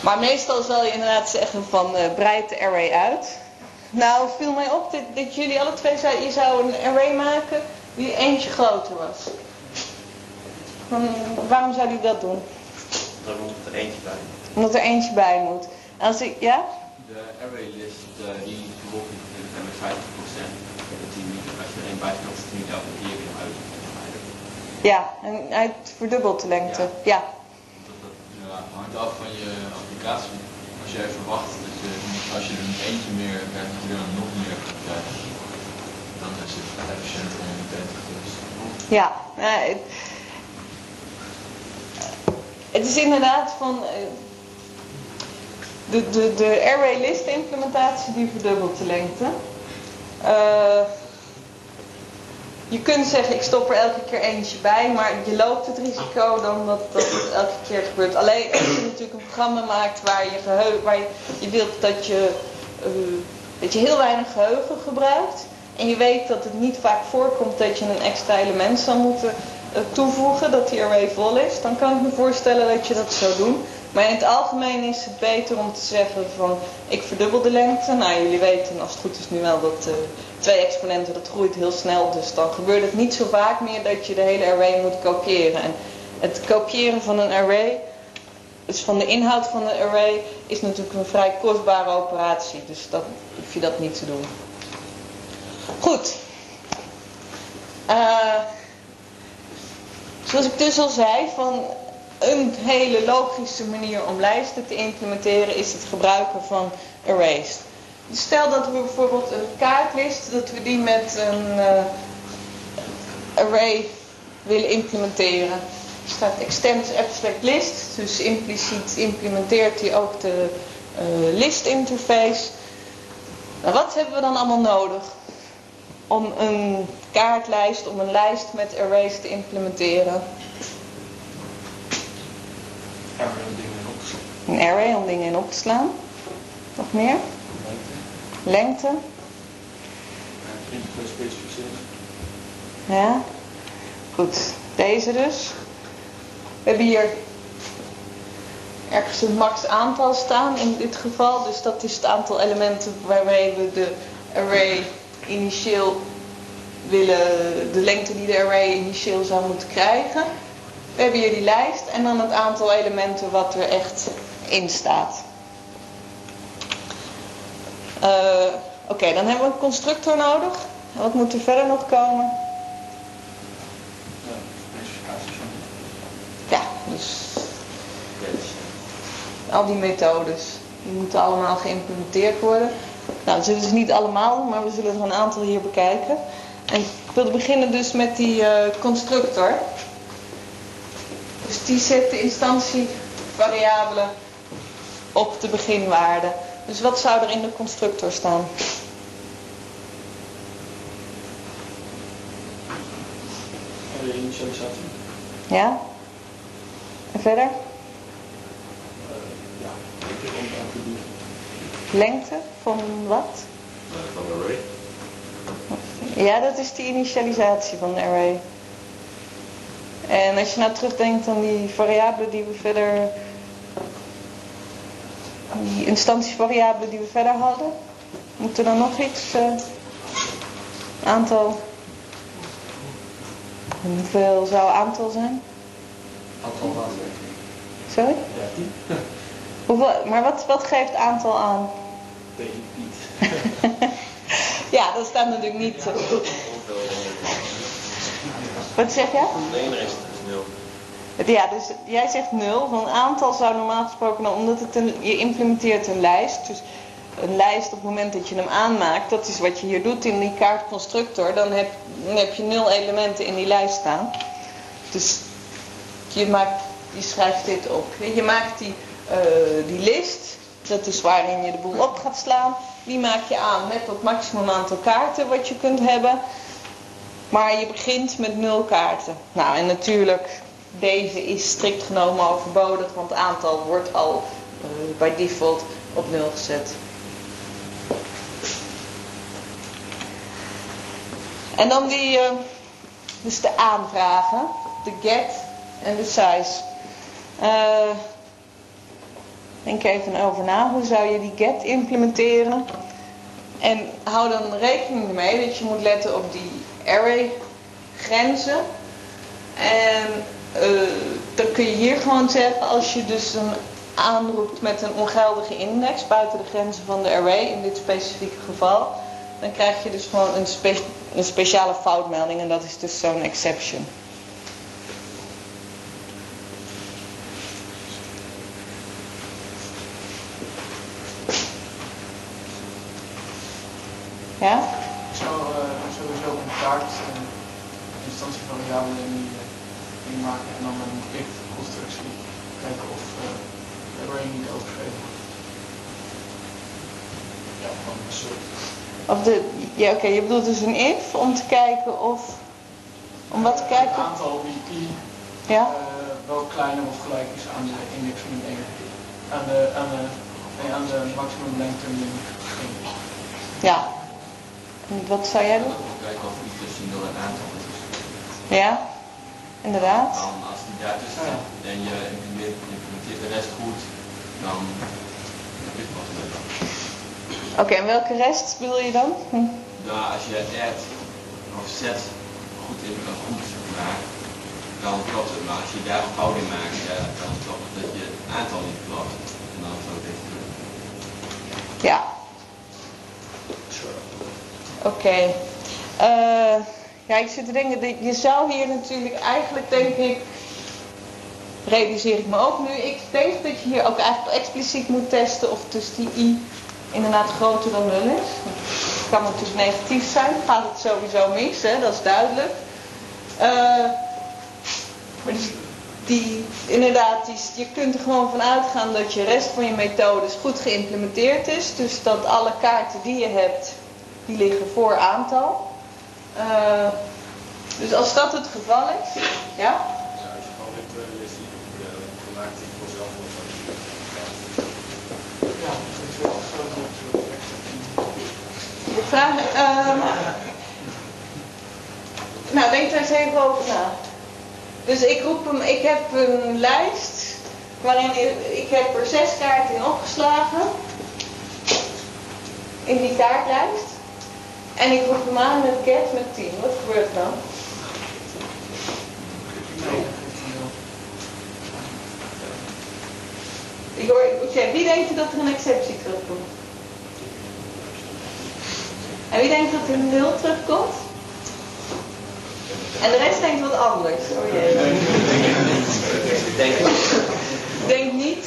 Maar meestal zal je inderdaad zeggen van uh, breid de array uit. Nou viel mij op dat, dat jullie alle twee zeiden, je zou een array maken die eentje groter was. Van, waarom zou je dat doen? Moet er eentje bij. Omdat er eentje bij moet. Als ik, ja? De array list uh, die vervolgens met 50% dat die het niet elke keer weer uit. Ja, en hij verdubbelt de lengte. Ja. Dat, dat ja, hangt af van je applicatie. Als jij verwacht dat je, als je er een eentje meer krijgt, dat je er dan nog meer krijgt, dan is het efficiënt dus. Ja, nou, het, het is inderdaad van. eh, De, de, de array list implementatie die verdubbelt de lengte. Uh, je kunt zeggen, ik stop er elke keer eentje bij, maar je loopt het risico dan dat, dat het elke keer gebeurt. Alleen als je natuurlijk een programma maakt waar je, geheugen, waar je, je wilt dat je, uh, dat je heel weinig geheugen gebruikt. En je weet dat het niet vaak voorkomt dat je een extra element zou moeten uh, toevoegen, dat die array vol is. Dan kan ik me voorstellen dat je dat zou doen. Maar in het algemeen is het beter om te zeggen van ik verdubbel de lengte. Nou, jullie weten als het goed is nu wel dat uh, twee exponenten, dat groeit heel snel. Dus dan gebeurt het niet zo vaak meer dat je de hele array moet kopiëren. En het kopiëren van een array, dus van de inhoud van een array, is natuurlijk een vrij kostbare operatie. Dus dan hoef je dat niet te doen. Goed. Uh, zoals ik dus al zei, van een hele logische manier om lijsten te implementeren is het gebruiken van arrays. Stel dat we bijvoorbeeld een kaartlist, dat we die met een uh, array willen implementeren. Er staat extends abstract list, dus impliciet implementeert hij ook de uh, list interface. Nou, wat hebben we dan allemaal nodig? om een kaartlijst, om een lijst met arrays te implementeren? Op te slaan. Een array om dingen in op te slaan. Nog meer? Lengte. Specificeren. Ja. Goed. Deze dus. We hebben hier ergens een max aantal staan in dit geval. Dus dat is het aantal elementen waarmee we de array initieel willen, de lengte die de array initieel zou moeten krijgen. We hebben hier die lijst en dan het aantal elementen wat er echt in staat. Eh, Oké, dan hebben we een constructor nodig. Wat moet er verder nog komen? Ja, dus al die methodes. Die moeten allemaal geïmplementeerd worden. Nou, dat zullen ze niet allemaal, maar we zullen er een aantal hier bekijken. En ik wilde beginnen dus met die eh, constructor. Dus die zet de instantievariabelen op de beginwaarde. Dus wat zou er in de constructor staan? De initialisatie. Ja? En verder? Lengte van wat? Van de array. Ja, dat is die initialisatie van de array. En als je nou terugdenkt aan die variabelen die we verder. Die instantievariabelen die we verder hadden. Moet er dan nog iets? eh, aantal. Hoeveel zou aantal zijn? Aantal maatregelen. Sorry? Ja. Hoeveel, maar wat, wat geeft aantal aan? Tegen Piet. Ja, dat staat natuurlijk niet. Wat zeg je? De ene is nul. Ja, dus jij zegt nul. Van aantal zou normaal gesproken, dan, omdat het een, je implementeert een lijst. Dus een lijst op het moment dat je hem aanmaakt, dat is wat je hier doet in die kaartconstructor. Dan heb, dan heb je nul elementen in die lijst staan. Dus je, maakt, je schrijft dit op. Je maakt die, eh, die list, dat is waarin je de boel op gaat slaan. Die maak je aan met dat maximum aantal kaarten wat je kunt hebben. Maar je begint met nul kaarten. Nou, en natuurlijk, deze is strikt genomen overbodig, want het aantal wordt al eh, bij default op nul gezet. En dan die, eh, dus de aanvragen, de get en de size. Eh, denk even over na, hoe zou je die get implementeren? En hou dan rekening mee dat je moet letten op die array grenzen. En eh, dan kun je hier gewoon zeggen, als je dus een aanroept met een ongeldige index buiten de grenzen van de array, in dit specifieke geval, dan krijg je dus gewoon een, een speciale foutmelding en dat is dus zo'n exception. Ja? Ik zou eh, sowieso een kaart, een instantievariabele in die, eh, in maken en dan een if constructie kijken of eh, de array niet overschreven wordt. Ja, gewoon een soort. Of de, ja oké, je bedoelt dus een if om te kijken of, om wat te Het kijken? aantal die Ja? eh, wel kleiner of gelijk is aan de index min 1. Aan de, aan de, nee, aan de maximum lengte min 1. Ja. En wat zou jij doen? Kijken of die tussen 0 en aantal is. Ja? Inderdaad. Dan als die daartussen zit en je implementeert, de rest goed, dan is het pas leuk. Oké, en welke rest bedoel je dan? Hm. Nou, als je add of set goed in kan goed maakt, dan klopt het. Maar als je daar een fout in maakt, ja, dan kan het dat je het aantal niet klopt. En dan zo dit doen. Ja. Oké. Eh, ja, ik zit te denken, je zou hier natuurlijk eigenlijk denk ik, realiseer ik me ook nu, ik denk dat je hier ook eigenlijk expliciet moet testen of dus die i inderdaad groter dan 0 is. Het kan natuurlijk negatief zijn, gaat het sowieso mis, hè? dat is duidelijk. Eh, maar dus die, inderdaad, die, je kunt er gewoon van uitgaan dat je rest van je methodes goed geïmplementeerd is. Dus dat alle kaarten die je hebt, die liggen voor aantal. Eh, dus als dat het geval is, ja? Ja, als je gewoon met uh, is die uh, gemaakt die voor zelf wordt. Ja, zo dat je exceptie. De vraag, ehm, nou, denk daar eens even over na. Dus ik roep hem, ik heb een lijst waarin ik, ik heb er zes kaarten in opgeslagen. In die kaartlijst. En ik roep hem aan met cat met 10. Wat gebeurt dan? Ik hoor, oké, wie denkt dat er een exceptie terugkomt? En wie denkt dat er een nul terugkomt? En de rest denkt wat anders. Oh jee. Ik denk Denk niet.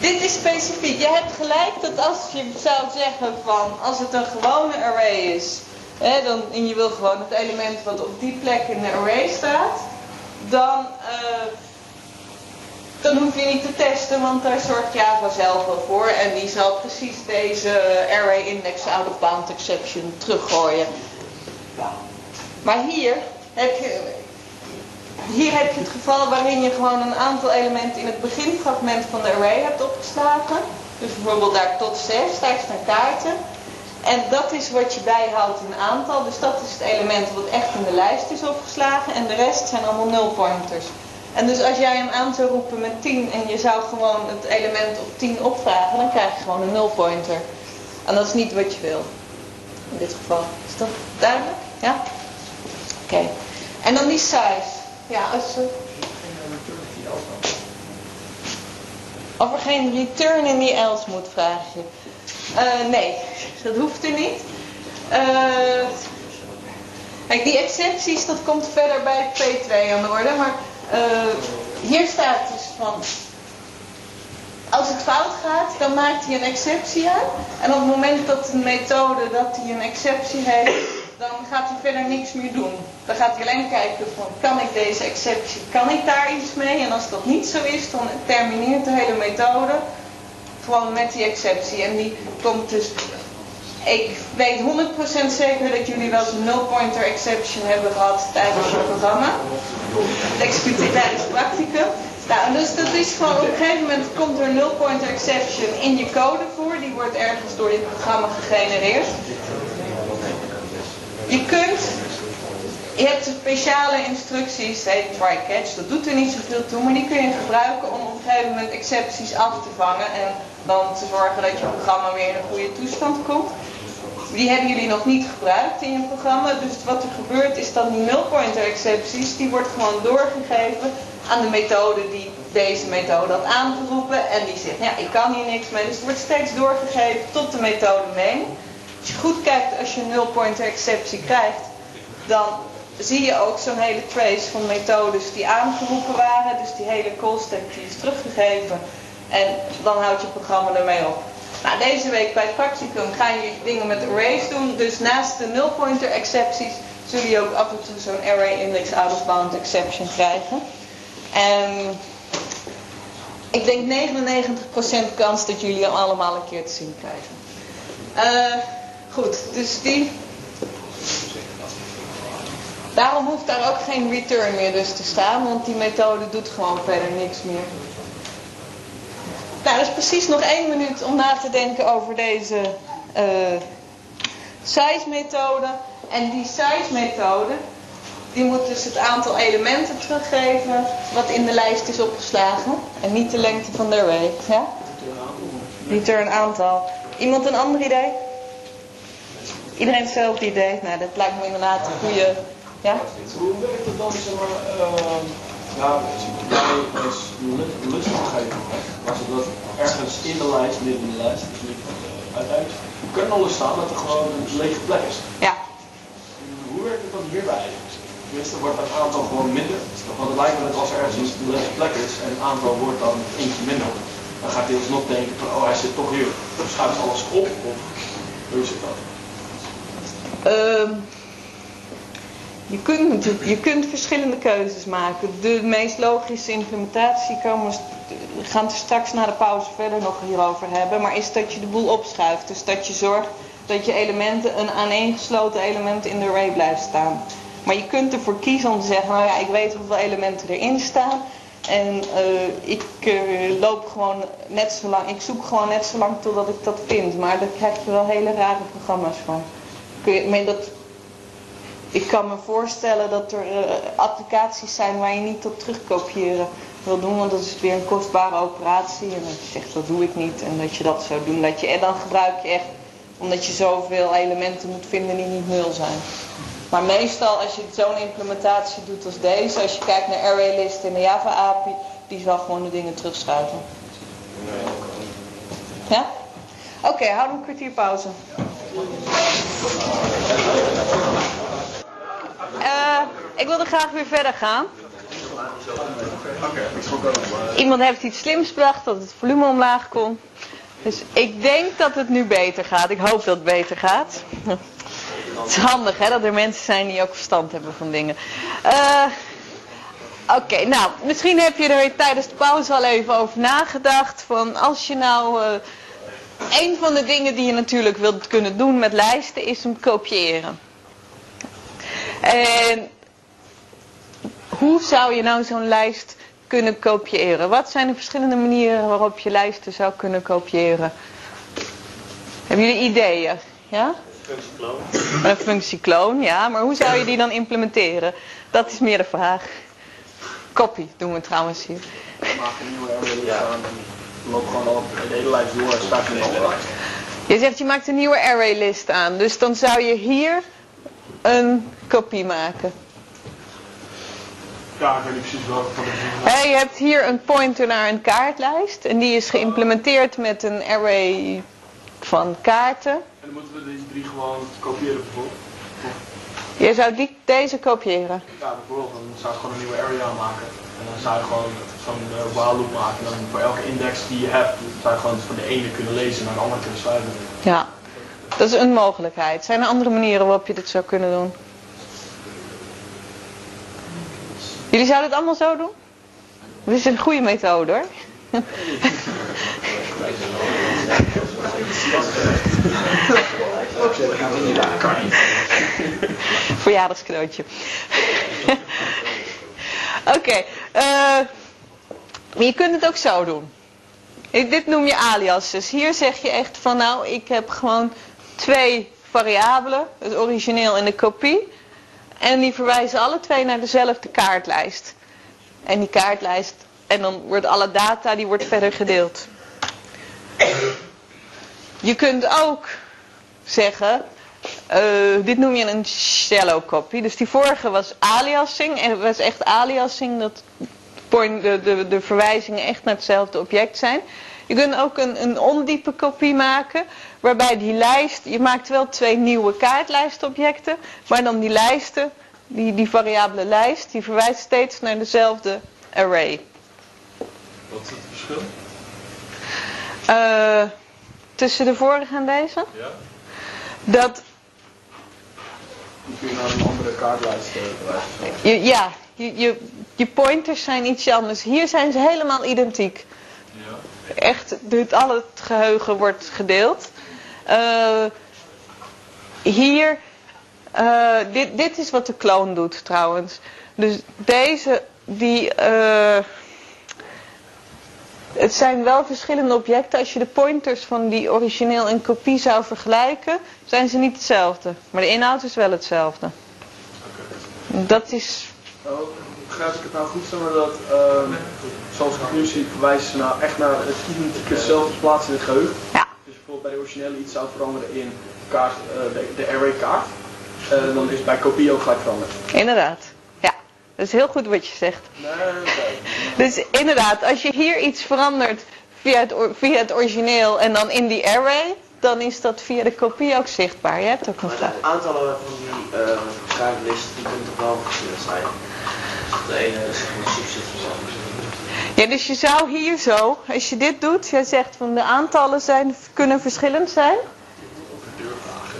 Dit is specifiek. Je hebt gelijk dat als je zou zeggen van als het een gewone array is, hè, dan, en je wil gewoon het element wat op die plek in de array staat, dan, eh, dan hoef je niet te testen, want daar zorgt Java zelf wel voor en die zal precies deze array index out of bound exception teruggooien. Maar hier heb je, hier heb je het geval waarin je gewoon een aantal elementen in het beginfragment van de array hebt opgeslagen. Dus bijvoorbeeld daar tot 6, daar staan kaarten. En dat is wat je bijhoudt in aantal. Dus dat is het element wat echt in de lijst is opgeslagen. En de rest zijn allemaal nulpointers. En dus als jij hem aan zou roepen met 10 en je zou gewoon het element op 10 opvragen, dan krijg je gewoon een nulpointer. En dat is niet wat je wil. In dit geval. Is dat duidelijk? Ja? Oké. En dan die size. Ja, als we... Of er geen return in die else moet, vraag je. Eh, nee, dat hoeft er niet. Eh, kijk, die excepties, dat komt verder bij P2 aan de orde. Maar eh, hier staat dus van... Als het fout gaat, dan maakt hij een exceptie aan. En op het moment dat een methode dat hij een exceptie heeft, dan gaat hij verder niks meer doen. Dan gaat hij alleen kijken van, kan ik deze exceptie, kan ik daar iets mee? En als dat niet zo is, dan termineert de hele methode gewoon met die exceptie. En die komt dus, ik weet 100% zeker dat jullie wel eens een null-pointer exception hebben gehad tijdens het programma. Tijdens practicum. Nou, dus dat is gewoon op een gegeven moment komt er een null-pointer exception in je code voor. Die wordt ergens door dit programma gegenereerd. Je kunt, je hebt speciale instructies, heet try catch, dat doet er niet zoveel toe, maar die kun je gebruiken om op een gegeven moment excepties af te vangen en dan te zorgen dat je programma weer in een goede toestand komt. Die hebben jullie nog niet gebruikt in je programma, dus wat er gebeurt is dat die null-pointer excepties, die wordt gewoon doorgegeven aan de methode die deze methode had aangeroepen en die zegt, ja ik kan hier niks mee, dus het wordt steeds doorgegeven tot de methode main. Als je goed kijkt, als je een null-pointer exceptie krijgt, dan zie je ook zo'n hele trace van methodes die aangeroepen waren. Dus die hele call stack die is teruggegeven. En dan houdt je programma ermee op. Nou, deze week bij het practicum ga je dingen met arrays doen. Dus naast de null-pointer excepties zul je ook af en toe zo'n array index out of bound exception krijgen. En ik denk 99% kans dat jullie hem allemaal een keer te zien krijgen. Uh, Goed, dus die. Daarom hoeft daar ook geen return meer dus te staan, want die methode doet gewoon verder niks meer. Nou, dat is precies nog één minuut om na te denken over deze uh, size methode. En die size methode, die moet dus het aantal elementen teruggeven wat in de lijst is opgeslagen. En niet de lengte van de array. Return aantal. Iemand een ander idee? Iedereen hetzelfde idee? Nou, dat lijkt me inderdaad een goede... Ja? Hoe werkt het dan, zeg maar, uh, ja, bij is lustigheid, maar zodat ergens in de lijst, midden in de lijst, dus niet uh, uiteindelijk, kernel staan dat er gewoon een lege plek is. Ja. Hoe werkt het dan hierbij? Tenminste, wordt dat aantal gewoon minder. Want het lijkt me dat als er ergens een lege plek is en het aantal wordt dan eentje minder, dan gaat hij alsnog denken van, oh hij zit toch hier, dan schuift alles op, of hoe zit dat? Uh, je, kunt, je kunt verschillende keuzes maken. De meest logische implementatie komen we gaan het straks na de pauze verder nog hierover hebben. Maar is dat je de boel opschuift. Dus dat je zorgt dat je elementen, een aaneengesloten element in de array blijft staan. Maar je kunt ervoor kiezen om te zeggen, nou ja, ik weet hoeveel elementen erin staan. En eh, ik eh, loop gewoon net zo lang, ik zoek gewoon net zo lang totdat ik dat vind. Maar daar krijg je wel hele rare programma's van. Kun je, dat, ik kan me voorstellen dat er eh, applicaties zijn waar je niet op terugkopiëren wil doen, want dat is weer een kostbare operatie. En dat je zegt, dat doe ik niet. En dat je dat zou doen. Dat je, en dan gebruik je echt, omdat je zoveel elementen moet vinden die niet nul zijn. Maar meestal als je zo'n implementatie doet als deze, als je kijkt naar ArrayList in de Java API, die zal gewoon de dingen terugschuiven. Ja? Oké, hou een kwartier pauze. Uh, ik wilde graag weer verder gaan. Iemand heeft iets slims bedacht dat het volume omlaag kon. Dus ik denk dat het nu beter gaat. Ik hoop dat het beter gaat. Het is handig hè, dat er mensen zijn die ook verstand hebben van dingen. Uh, Oké, nou, misschien heb je er tijdens de pauze al even over nagedacht. Van als je nou. Uh, een van de dingen die je natuurlijk wilt kunnen doen met lijsten is hem kopiëren. En hoe zou je nou zo'n lijst kunnen kopiëren? Wat zijn de verschillende manieren waarop je lijsten zou kunnen kopiëren? Hebben jullie ideeën? Ja? Functiekloon. Een functiekloon, ja. Maar hoe zou je die dan implementeren? Dat is meer de vraag. Copy doen we trouwens hier. Maak een nieuwe array loop gewoon op de hele lijst door en start een andere lijst. Je zegt je maakt een nieuwe array list aan. Dus dan zou je hier een kopie maken. Ja, ik weet niet precies welke van de Hey, je hebt hier een pointer naar een kaartlijst. En die is geïmplementeerd met een array van kaarten. En dan moeten we deze drie gewoon kopiëren bijvoorbeeld. Je zou die, deze kopiëren. Ja, bijvoorbeeld. Dan zou je gewoon een nieuwe area aanmaken. En dan zou je gewoon zo'n uh, while loop maken. En dan voor elke index die je hebt, zou je gewoon van de ene kunnen lezen en naar de andere kunnen schrijven. Ja, dat is een mogelijkheid. Zijn er andere manieren waarop je dit zou kunnen doen? Jullie zouden het allemaal zo doen? Dit is een goede methode hoor. Verjaardagscadeautje. Oké, uh, je kunt het ook zo doen. Dit noem je aliases. Hier zeg je echt van nou, ik heb gewoon twee variabelen, het origineel en de kopie. En die verwijzen alle twee naar dezelfde kaartlijst. En die kaartlijst, en dan wordt alle data, die wordt verder gedeeld. Je kunt ook zeggen, uh, dit noem je een shallow copy. Dus die vorige was aliasing. En het was echt aliasing dat de, de, de verwijzingen echt naar hetzelfde object zijn. Je kunt ook een, een ondiepe kopie maken. Waarbij die lijst, je maakt wel twee nieuwe kaartlijstobjecten. Maar dan die lijsten, die, die variabele lijst, die verwijst steeds naar dezelfde array. Wat is het verschil? Uh, tussen de vorige en deze? Ja. Dat. Dan kun je naar een andere kaartlijst uh, je, Ja, je, je, je pointers zijn iets anders. Hier zijn ze helemaal identiek. Ja. Echt, het, al het geheugen wordt gedeeld. Uh, hier, uh, dit, dit is wat de kloon doet trouwens. Dus deze, die, uh, het zijn wel verschillende objecten. Als je de pointers van die origineel en kopie zou vergelijken, zijn ze niet hetzelfde. Maar de inhoud is wel hetzelfde. Okay. Dat is... Oh, begrijp ik het nou goed, maar, dat, uh, zoals ik nu zie, verwijzen ze nou echt naar het identieke zelfde plaats in het geheugen. Ja. Dus bijvoorbeeld bij de originele iets zou veranderen in kaart, uh, de, de array kaart. Uh, dan is bij kopie ook gelijk veranderd. Inderdaad. Ja, dat is heel goed wat je zegt. Nee. Dus inderdaad, als je hier iets verandert via het, via het origineel en dan in die array, dan is dat via de kopie ook zichtbaar. Je hebt ook Maar de aantallen van die uh, die kunnen toch wel verschillend zijn. De ene is een subset Ja, dus je zou hier zo, als je dit doet, jij zegt van de aantallen zijn, kunnen verschillend zijn.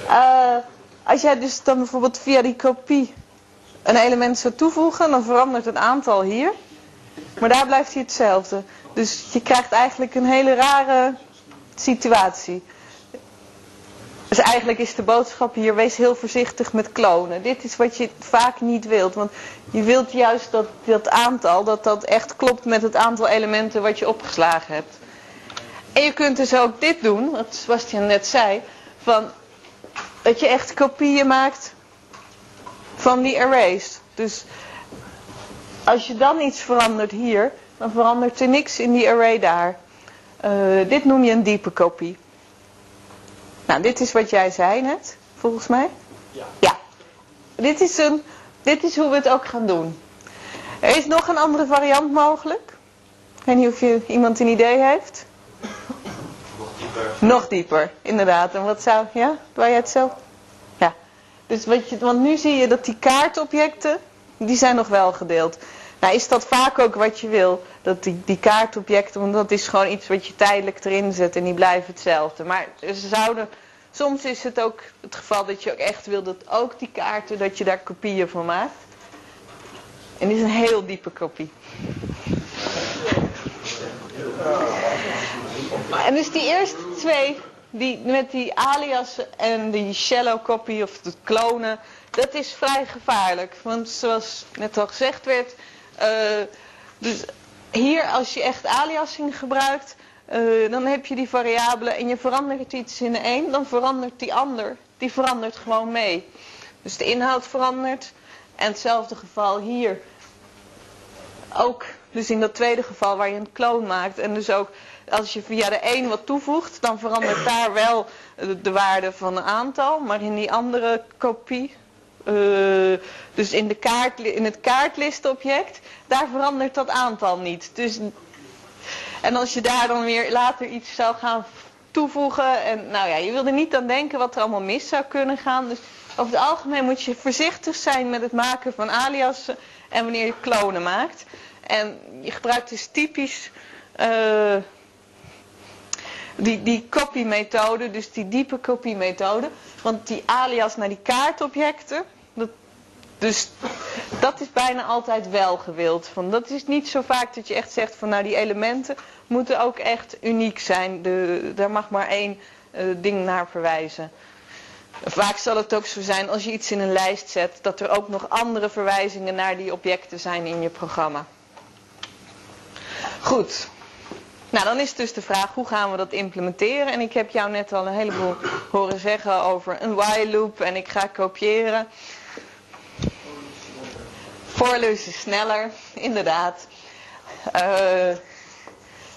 Uh, als jij dus dan bijvoorbeeld via die kopie een element zou toevoegen, dan verandert het aantal hier. Maar daar blijft hij hetzelfde. Dus je krijgt eigenlijk een hele rare situatie. Dus eigenlijk is de boodschap hier, wees heel voorzichtig met klonen. Dit is wat je vaak niet wilt. Want je wilt juist dat dat aantal, dat dat echt klopt met het aantal elementen wat je opgeslagen hebt. En je kunt dus ook dit doen, wat Sebastian net zei. Van, dat je echt kopieën maakt van die arrays. Dus als je dan iets verandert hier, dan verandert er niks in die array daar. Uh, dit noem je een diepe kopie. Nou, dit is wat jij zei net, volgens mij. Ja. Ja. Dit is, een, dit is hoe we het ook gaan doen. Er is nog een andere variant mogelijk. Ik weet niet of je, iemand een idee heeft. Nog dieper. Nog dieper, inderdaad. En wat zou, ja, doe jij het zo? Ja. Dus wat je, want nu zie je dat die kaartobjecten, die zijn nog wel gedeeld. Nou is dat vaak ook wat je wil. Dat die, die kaartobjecten, want dat is gewoon iets wat je tijdelijk erin zet en die blijven hetzelfde. Maar ze zouden, soms is het ook het geval dat je ook echt wil dat ook die kaarten, dat je daar kopieën van maakt. En dit is een heel diepe kopie. En dus die eerste twee, die, met die alias en die shallow copy of het klonen, dat is vrij gevaarlijk. Want zoals net al gezegd werd, dus hier als je echt aliasing gebruikt, uh, dan heb je die variabelen en je verandert iets in de een, dan verandert die ander, die verandert gewoon mee. Dus de inhoud verandert en hetzelfde geval hier ook. Dus in dat tweede geval waar je een kloon maakt en dus ook als je via de een wat toevoegt, dan verandert daar wel de waarde van een aantal. Maar in die andere kopie, uh, dus in, de kaart, in het kaartlistobject, daar verandert dat aantal niet. Dus, en als je daar dan weer later iets zou gaan toevoegen. En nou ja, je wil er niet aan denken wat er allemaal mis zou kunnen gaan. Dus over het algemeen moet je voorzichtig zijn met het maken van aliasen en wanneer je klonen maakt. En je gebruikt dus typisch uh, die, die copy methode, dus die diepe copy methode. Want die alias naar die kaartobjecten, dat, dus dat is bijna altijd wel gewild. Van, dat is niet zo vaak dat je echt zegt van nou die elementen moeten ook echt uniek zijn. De, daar mag maar één uh, ding naar verwijzen. Vaak zal het ook zo zijn als je iets in een lijst zet, dat er ook nog andere verwijzingen naar die objecten zijn in je programma. Goed. Nou, dan is dus de vraag, hoe gaan we dat implementeren? En ik heb jou net al een heleboel horen zeggen over een while loop en ik ga kopiëren. For is sneller, inderdaad. Uh,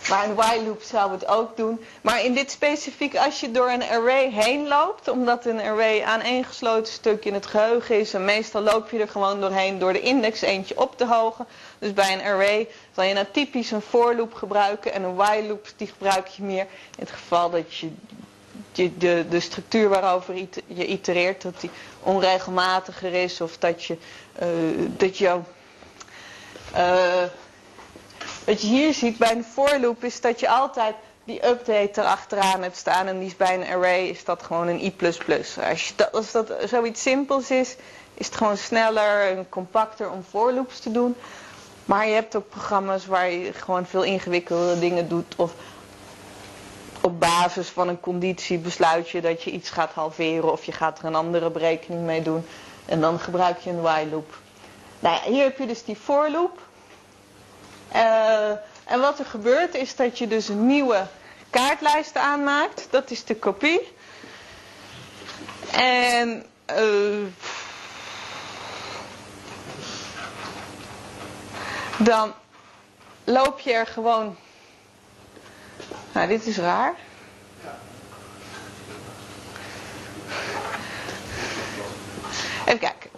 maar een while loop zou het ook doen. Maar in dit specifiek, als je door een array heen loopt, omdat een array aan één gesloten stuk in het geheugen is, en meestal loop je er gewoon doorheen door de index eentje op te hogen. Dus bij een array zal je nou typisch een for loop gebruiken en een while loop die gebruik je meer in het geval dat je de, de, structuur waarover je itereert, dat die onregelmatiger is of dat je, uh, dat je uh, wat je hier ziet bij een for loop is dat je altijd die update erachteraan hebt staan. En die is bij een array is dat gewoon een i++. Als, dat, als dat zoiets simpels is, is het gewoon sneller en compacter om for loops te doen. Maar je hebt ook programma's waar je gewoon veel ingewikkelde dingen doet. Of op basis van een conditie besluit je dat je iets gaat halveren. Of je gaat er een andere berekening mee doen. En dan gebruik je een while loop. Nou ja, hier heb je dus die for loop. Uh, en wat er gebeurt is dat je dus een nieuwe kaartlijst aanmaakt. Dat is de kopie. En uh, dan loop je er gewoon. Nou, dit is raar. Even kijken.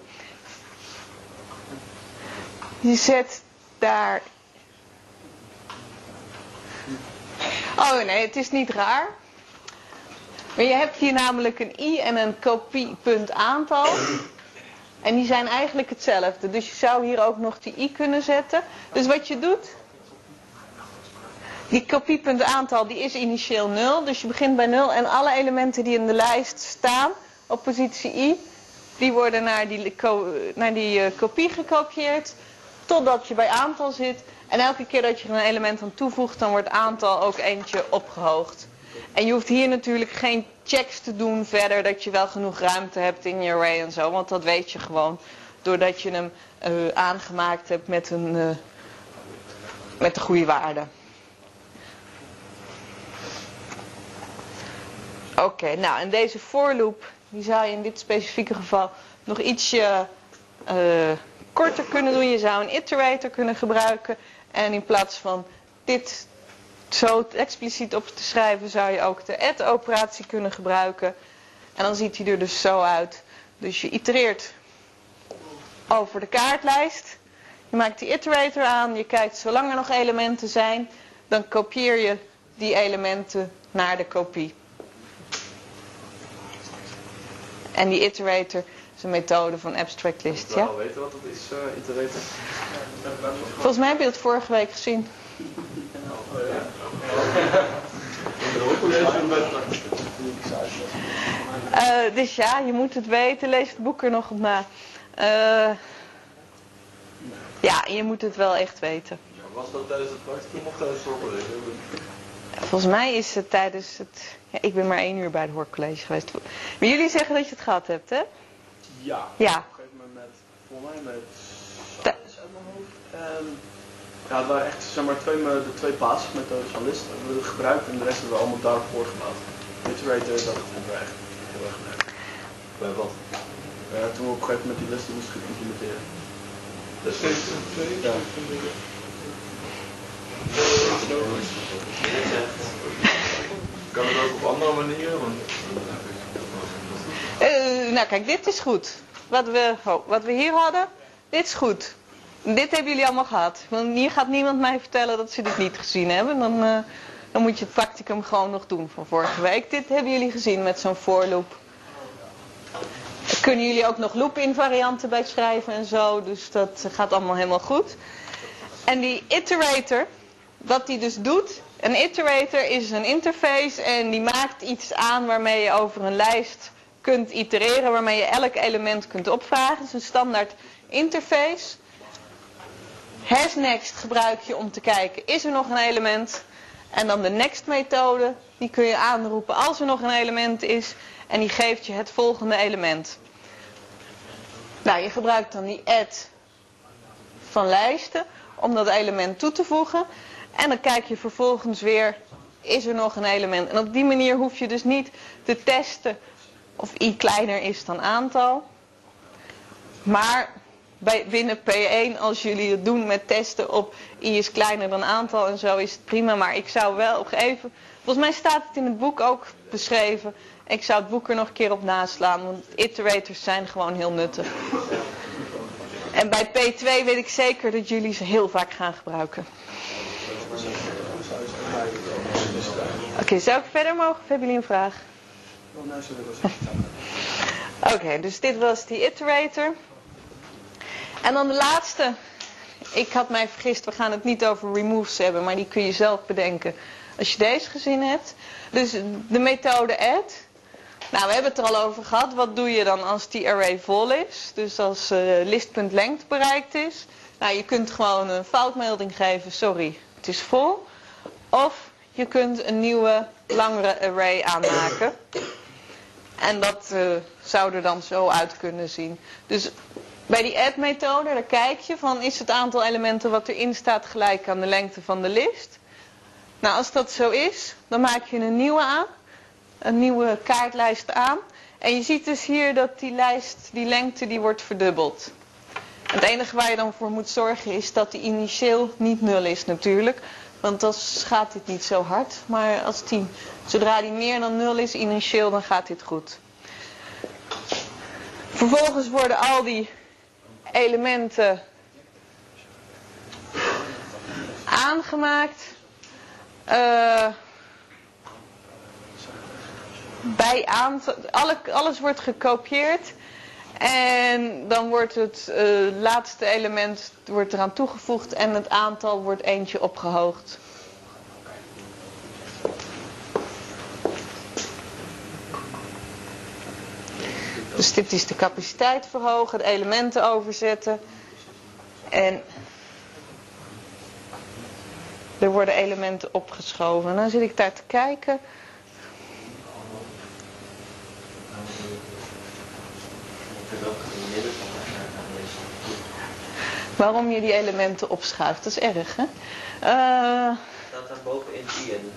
Je zet daar Oh nee, het is niet raar. Maar je hebt hier namelijk een i en een kopiepunt aantal. En die zijn eigenlijk hetzelfde. Dus je zou hier ook nog die i kunnen zetten. Dus wat je doet... Die kopiepunt aantal die is initieel 0. Dus je begint bij 0. En alle elementen die in de lijst staan op positie i... Die worden naar die, naar die uh, kopie gekopieerd. Totdat je bij aantal zit. En elke keer dat je er een element aan toevoegt, dan wordt aantal ook eentje opgehoogd. En je hoeft hier natuurlijk geen checks te doen verder dat je wel genoeg ruimte hebt in je array en zo. Want dat weet je gewoon doordat je hem uh, aangemaakt hebt met een, uh, met de goede waarde. Oké, nou en deze for loop die zou je in dit specifieke geval nog ietsje uh, korter kunnen doen. Je zou een iterator kunnen gebruiken. En in plaats van dit zo expliciet op te schrijven, zou je ook de add operatie kunnen gebruiken. En dan ziet hij er dus zo uit. Dus je itereert over de kaartlijst. Je maakt die iterator aan. Je kijkt zolang er nog elementen zijn. Dan kopieer je die elementen naar de kopie. En die iterator is een methode van abstract list. Ja? We weten wat het is, uh, iterator. Volgens mij heb je het vorige week gezien. Uh, dus ja, je moet het weten. Lees het boek er nog op na. Uh, ja, je moet het wel echt weten. Was dat tijdens het practicum of tijdens het hoorcollege? Volgens mij is het tijdens het... Ja, ik ben maar één uur bij het hoorcollege geweest. Maar jullie zeggen dat je het gehad hebt, hè? Ja. Ja. Op een gegeven moment met, volgens mij met science uit mijn hoofd. En ja, het waren echt zeg maar, twee, de twee basismethodes van list. We hebben we gebruikt en de rest hebben we allemaal daarop voortgebouwd. Iterator, dat hebben we echt heel erg gebruikt. Bij wat? Uh, toen we op een gegeven moment die listen moesten implementeren. Dat is? Ja. Kan het ook op andere manieren? Want... Uh, nou kijk, dit is goed. Wat we, oh, wat we hier hadden, dit is goed. Dit hebben jullie allemaal gehad. Want hier gaat niemand mij vertellen dat ze dit niet gezien hebben. Dan, uh, dan moet je het practicum gewoon nog doen van vorige week. Dit hebben jullie gezien met zo'n for loop. Kunnen jullie ook nog loop invarianten bij schrijven en zo. Dus dat gaat allemaal helemaal goed. En die iterator, wat die dus doet. Een iterator is een interface en die maakt iets aan waarmee je over een lijst kunt itereren. Waarmee je elk element kunt opvragen. Het is een standaard interface. Hasnext gebruik je om te kijken, is er nog een element? En dan de next methode, die kun je aanroepen als er nog een element is. En die geeft je het volgende element. Nou, je gebruikt dan die add van lijsten om dat element toe te voegen. En dan kijk je vervolgens weer, is er nog een element? En op die manier hoef je dus niet te testen of i kleiner is dan aantal. Maar bij, binnen P1, als jullie het doen met testen op i is kleiner dan aantal en zo, is het prima. Maar ik zou wel op even, volgens mij staat het in het boek ook beschreven. Ik zou het boek er nog een keer op naslaan, want iterators zijn gewoon heel nuttig. En bij P2 weet ik zeker dat jullie ze heel vaak gaan gebruiken. Oké, okay, zou ik verder mogen of hebben jullie een vraag? Oké, okay, dus dit was die iterator. En dan de laatste. Ik had mij vergist, we gaan het niet over removes hebben, maar die kun je zelf bedenken. Als je deze gezien hebt. Dus de methode add. Nou, we hebben het er al over gehad. Wat doe je dan als die array vol is? Dus als uh, listpunt lengte bereikt is. Nou, je kunt gewoon een foutmelding geven. Sorry, het is vol. Of je kunt een nieuwe, langere array aanmaken. En dat uh, zou er dan zo uit kunnen zien. Dus bij die add methode, daar kijk je van is het aantal elementen wat erin staat gelijk aan de lengte van de list. Nou, als dat zo is, dan maak je een nieuwe aan. Een nieuwe kaartlijst aan. En je ziet dus hier dat die lijst, die lengte, die wordt verdubbeld. Het enige waar je dan voor moet zorgen is dat die initieel niet nul is natuurlijk. Want dan gaat dit niet zo hard. Maar als die, zodra die meer dan nul is initieel, dan gaat dit goed. Vervolgens worden al die elementen aangemaakt. Uh, bij alle, alles wordt gekopieerd. En dan wordt het uh, laatste element wordt eraan toegevoegd en het aantal wordt eentje opgehoogd. Dus dit is de capaciteit verhogen, de elementen overzetten. En er worden elementen opgeschoven. En dan zit ik daar te kijken. Waarom je die elementen opschuift, dat is erg hè? Uh... Staat daar bovenin en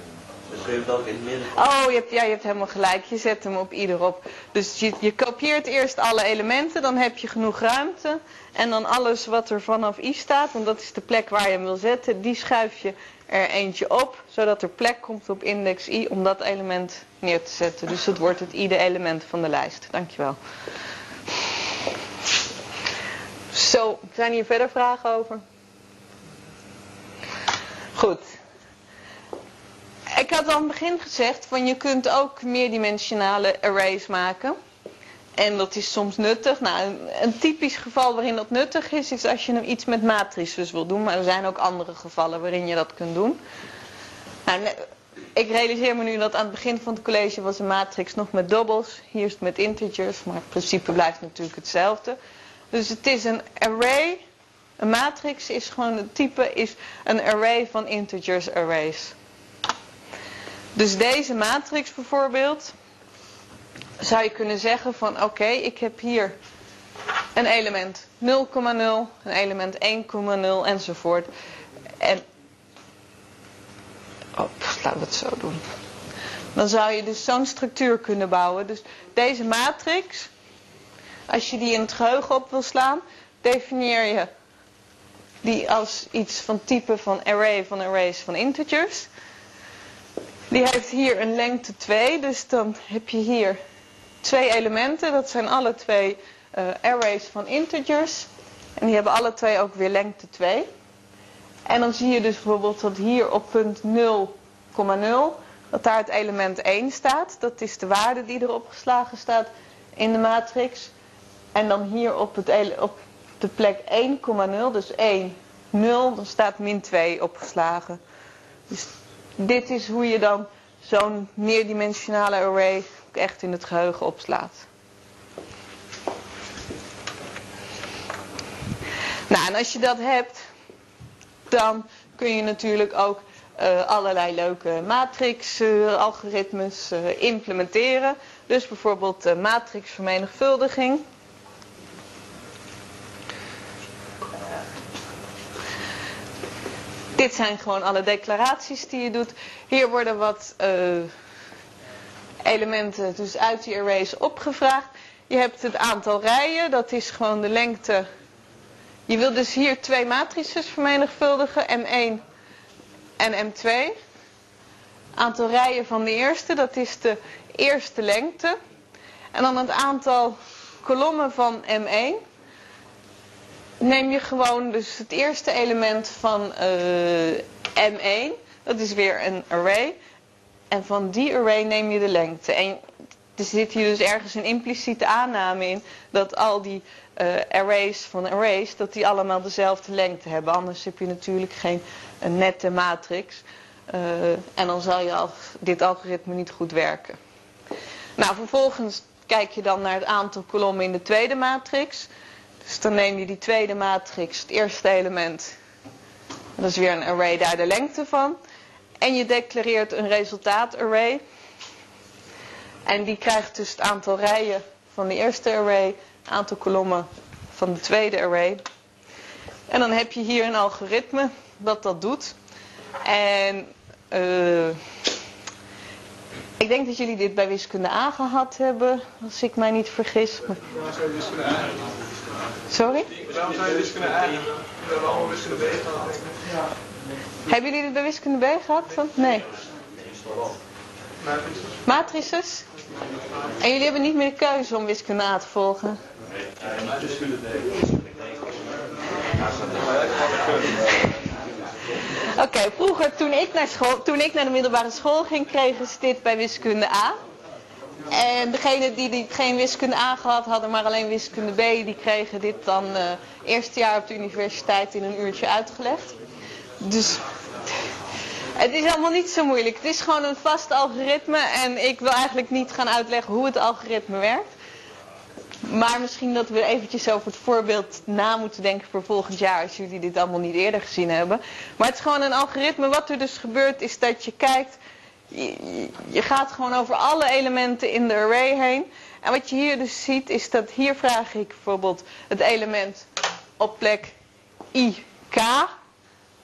dan kun je hem ook in het midden oh, je hebt, ja, je hebt helemaal gelijk. Je zet hem op ieder op. Dus je, je kopieert eerst alle elementen, dan heb je genoeg ruimte. En dan alles wat er vanaf i staat, want dat is de plek waar je hem wil zetten, die schuif je er eentje op, zodat er plek komt op index i om dat element neer te zetten. Dus het wordt het i-de element van de lijst. Dankjewel. Zo, zijn hier verder vragen over? Goed. Ik had al aan het begin gezegd, van je kunt ook meerdimensionale arrays maken. En dat is soms nuttig. Nou, een, typisch geval waarin dat nuttig is, is als je iets met matrices wil doen. Maar er zijn ook andere gevallen waarin je dat kunt doen. Nou, ik realiseer me nu dat aan het begin van het college was een matrix nog met dobbels. Hier is het met integers, maar het principe blijft natuurlijk hetzelfde. Dus het is een array. Een matrix is gewoon het type is een array van integers arrays. Dus deze matrix bijvoorbeeld, zou je kunnen zeggen van oké, ik heb hier een element 0,0, een element 1,0 enzovoort. En, oh, laten we het zo doen. Dan zou je dus zo'n structuur kunnen bouwen. Dus deze matrix, als je die in het geheugen op wil slaan, definieer je die als iets van type van array van arrays van integers. Die heeft hier een lengte 2, dus dan heb je hier twee elementen. Dat zijn alle twee eh, arrays van integers. En die hebben alle twee ook weer lengte 2. En dan zie je dus bijvoorbeeld dat hier op punt 0,0 dat daar het element 1 staat. Dat is de waarde die erop geslagen staat in de matrix. En dan hier op, het, op de plek 1,0, dus 1, 0, dan staat min 2 opgeslagen. Dus dit is hoe je dan zo'n meerdimensionale array echt in het geheugen opslaat. Nou, en als je dat hebt, dan kun je natuurlijk ook eh, allerlei leuke matrix-algoritmes eh, implementeren. Dus bijvoorbeeld matrixvermenigvuldiging. Dit zijn gewoon alle declaraties die je doet. Hier worden wat eh, elementen dus uit die arrays opgevraagd. Je hebt het aantal rijen, dat is gewoon de lengte. Je wil dus hier twee matrices vermenigvuldigen, M1 en M2. Aantal rijen van de eerste, dat is de eerste lengte. En dan het aantal kolommen van M1 neem je gewoon dus het eerste element van eh, M1. Dat is weer een array. En van die array neem je de lengte. En er zit hier dus ergens een impliciete aanname in dat al die eh, arrays van arrays, dat die allemaal dezelfde lengte hebben. Anders heb je natuurlijk geen een nette matrix. Eh, en dan zal je al, dit algoritme niet goed werken. Nou, vervolgens kijk je dan naar het aantal kolommen in de tweede matrix. Dus dan neem je die tweede matrix, het eerste element. Dat is weer een array, daar de lengte van. En je declareert een resultaatarray. En die krijgt dus het aantal rijen van de eerste array, het aantal kolommen van de tweede array. En dan heb je hier een algoritme dat dat doet. En uh, ik denk dat jullie dit bij wiskunde A gehad hebben, als ik mij niet vergis. Waarom zou je wiskunde A? Sorry? Waarom zou je wiskunde A hebben? We hebben allemaal wiskunde B gehad. Hebben jullie dit bij wiskunde B gehad? Nee. Matrices. Matrices? En jullie hebben niet meer de keuze om wiskunde A te volgen? Oké, vroeger toen ik, naar school, toen ik naar de middelbare school ging, kregen ze dit bij wiskunde A. En degenen die, die geen wiskunde A gehad hadden, maar alleen wiskunde B, die kregen dit dan uh, eerste jaar op de universiteit in een uurtje uitgelegd. Dus het is allemaal niet zo moeilijk. Het is gewoon een vast algoritme en ik wil eigenlijk niet gaan uitleggen hoe het algoritme werkt. Maar misschien dat we eventjes over het voorbeeld na moeten denken voor volgend jaar als jullie dit allemaal niet eerder gezien hebben. Maar het is gewoon een algoritme. Wat er dus gebeurt is dat je kijkt, je, gaat gewoon over alle elementen in de array heen. En wat je hier dus ziet is dat hier vraag ik bijvoorbeeld het element op plek IK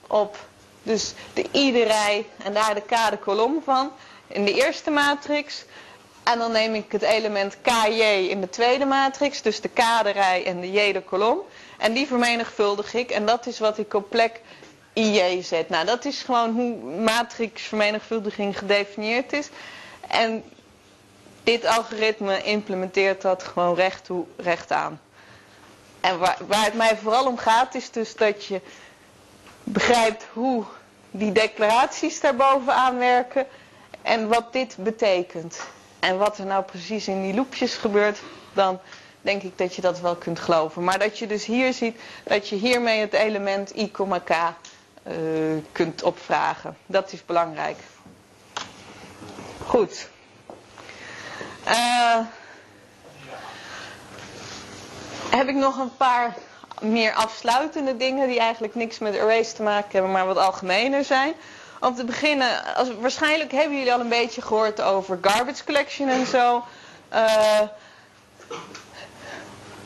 op dus de I de rij en daar de K de kolom van in de eerste matrix. En dan neem ik het element KJ in de tweede matrix, dus de K de rij en de J kolom. En die vermenigvuldig ik en dat is wat ik op plek IJ zet. Nou, dat is gewoon hoe matrixvermenigvuldiging gedefinieerd is. En dit algoritme implementeert dat gewoon recht toe, recht aan. En waar, waar het mij vooral om gaat is dus dat je begrijpt hoe die declaraties daarbovenaan werken en wat dit betekent. En wat er nou precies in die loopjes gebeurt, dan denk ik dat je dat wel kunt geloven. Maar dat je dus hier ziet dat je hiermee het element i, k uh, kunt opvragen. Dat is belangrijk. Goed. Uh, heb ik nog een paar meer afsluitende dingen die eigenlijk niks met arrays te maken hebben, maar wat algemener zijn. Om te beginnen, als, waarschijnlijk hebben jullie al een beetje gehoord over garbage collection en zo. Uh,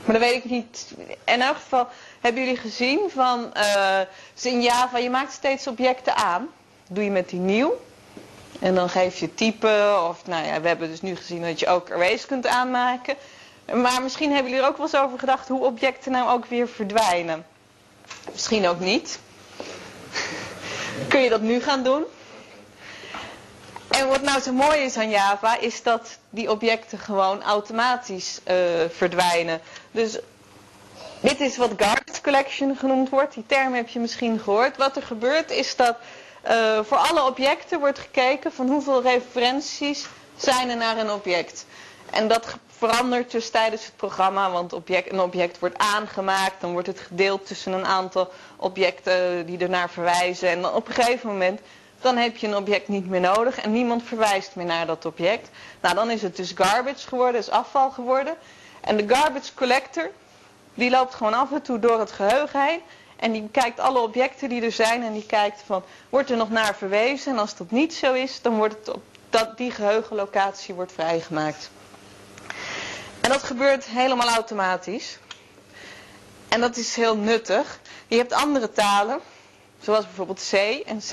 maar dat weet ik niet. In elk geval hebben jullie gezien van uh, in Java, je maakt steeds objecten aan. Doe je met die nieuw. En dan geef je type, of nou ja, we hebben dus nu gezien dat je ook arrays kunt aanmaken. Maar misschien hebben jullie er ook wel eens over gedacht hoe objecten nou ook weer verdwijnen. Misschien ook niet. Kun je dat nu gaan doen? En wat nou zo mooi is aan Java, is dat die objecten gewoon automatisch uh, verdwijnen. Dus dit is wat garbage collection genoemd wordt. Die term heb je misschien gehoord. Wat er gebeurt is dat uh, voor alle objecten wordt gekeken van hoeveel referenties zijn er naar een object. En dat verandert dus tijdens het programma, want object, een object wordt aangemaakt, dan wordt het gedeeld tussen een aantal objecten die ernaar verwijzen. En op een gegeven moment, dan heb je een object niet meer nodig en niemand verwijst meer naar dat object. Nou, dan is het dus garbage geworden, is afval geworden. En de garbage collector, die loopt gewoon af en toe door het geheugen heen. En die kijkt alle objecten die er zijn en die kijkt van, wordt er nog naar verwezen? En als dat niet zo is, dan wordt het op dat, die geheugenlocatie wordt vrijgemaakt. En dat gebeurt helemaal automatisch. En dat is heel nuttig. Je hebt andere talen, zoals bijvoorbeeld C en C++.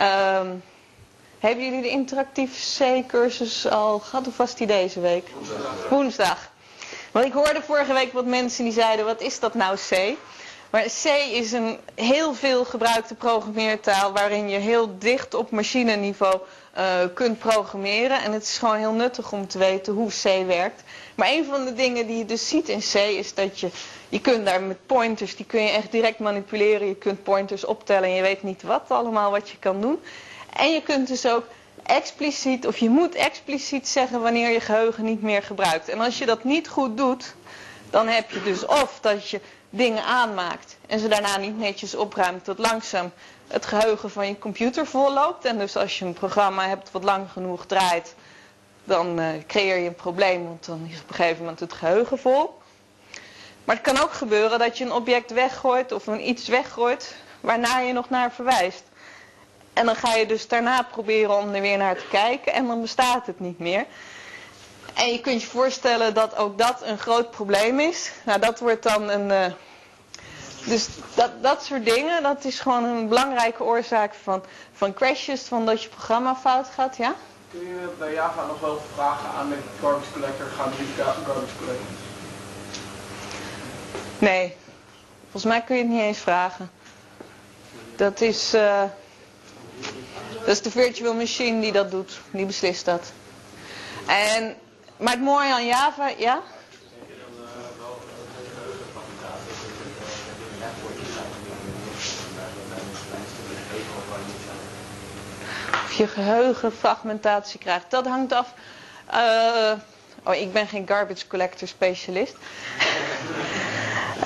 Um, hebben jullie de interactieve C-cursus al gehad of was die deze week? Woensdag. Woensdag. Want ik hoorde vorige week wat mensen die zeiden, wat is dat nou C? Maar C is een heel veel gebruikte programmeertaal waarin je heel dicht op machineniveau uh, kunt programmeren. En het is gewoon heel nuttig om te weten hoe C werkt. Maar een van de dingen die je dus ziet in C is dat je, je kunt daar met pointers, die kun je echt direct manipuleren. Je kunt pointers optellen en je weet niet wat allemaal wat je kan doen. En je kunt dus ook expliciet, of je moet expliciet zeggen wanneer je geheugen niet meer gebruikt. En als je dat niet goed doet, dan heb je dus of dat je dingen aanmaakt en ze daarna niet netjes opruimt tot langzaam het geheugen van je computer volloopt. En dus als je een programma hebt wat lang genoeg draait, dan uh, creëer je een probleem, want dan is op een gegeven moment het geheugen vol. Maar het kan ook gebeuren dat je een object weggooit of een iets weggooit waarna je nog naar verwijst. En dan ga je dus daarna proberen om er weer naar te kijken en dan bestaat het niet meer. En je kunt je voorstellen dat ook dat een groot probleem is. Nou, dat wordt dan een... Uh, dus dat, dat soort dingen, dat is gewoon een belangrijke oorzaak van, van crashes, van dat je programma fout gaat, ja? Kun je bij Java nog wel vragen aan de garbage collector, gaan drie garbage collector? Nee, volgens mij kun je het niet eens vragen. Dat is, uh, dat is de virtual machine die dat doet, die beslist dat. En maar het mooie aan Java, ja? Of je geheugenfragmentatie krijgt, dat hangt af. Uh, oh, ik ben geen garbage collector specialist.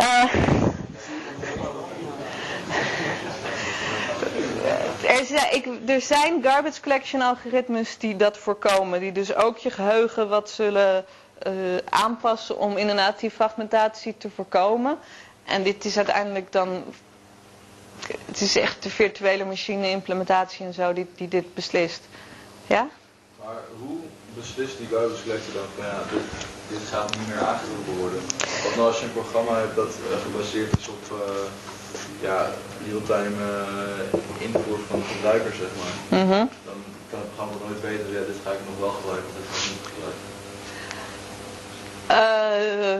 uh, er, zijn, ik, er zijn garbage collection algoritmes die dat voorkomen. Die dus ook je geheugen wat zullen uh, aanpassen om inderdaad die fragmentatie te voorkomen. En dit is uiteindelijk dan... Het is echt de virtuele machine implementatie en zo die, die dit beslist. Ja? Maar hoe beslist die garbage collector dan ja, dit, gaat niet meer aangeroepen worden? Want nou als je een programma hebt dat uh, gebaseerd is op uh, ja, real-time uh, invoer van de gebruiker, zeg maar, Mhm. dan kan het programma nooit weten, ja, dit ga ik nog wel gebruiken, dit ga ik niet gebruiken. Eh,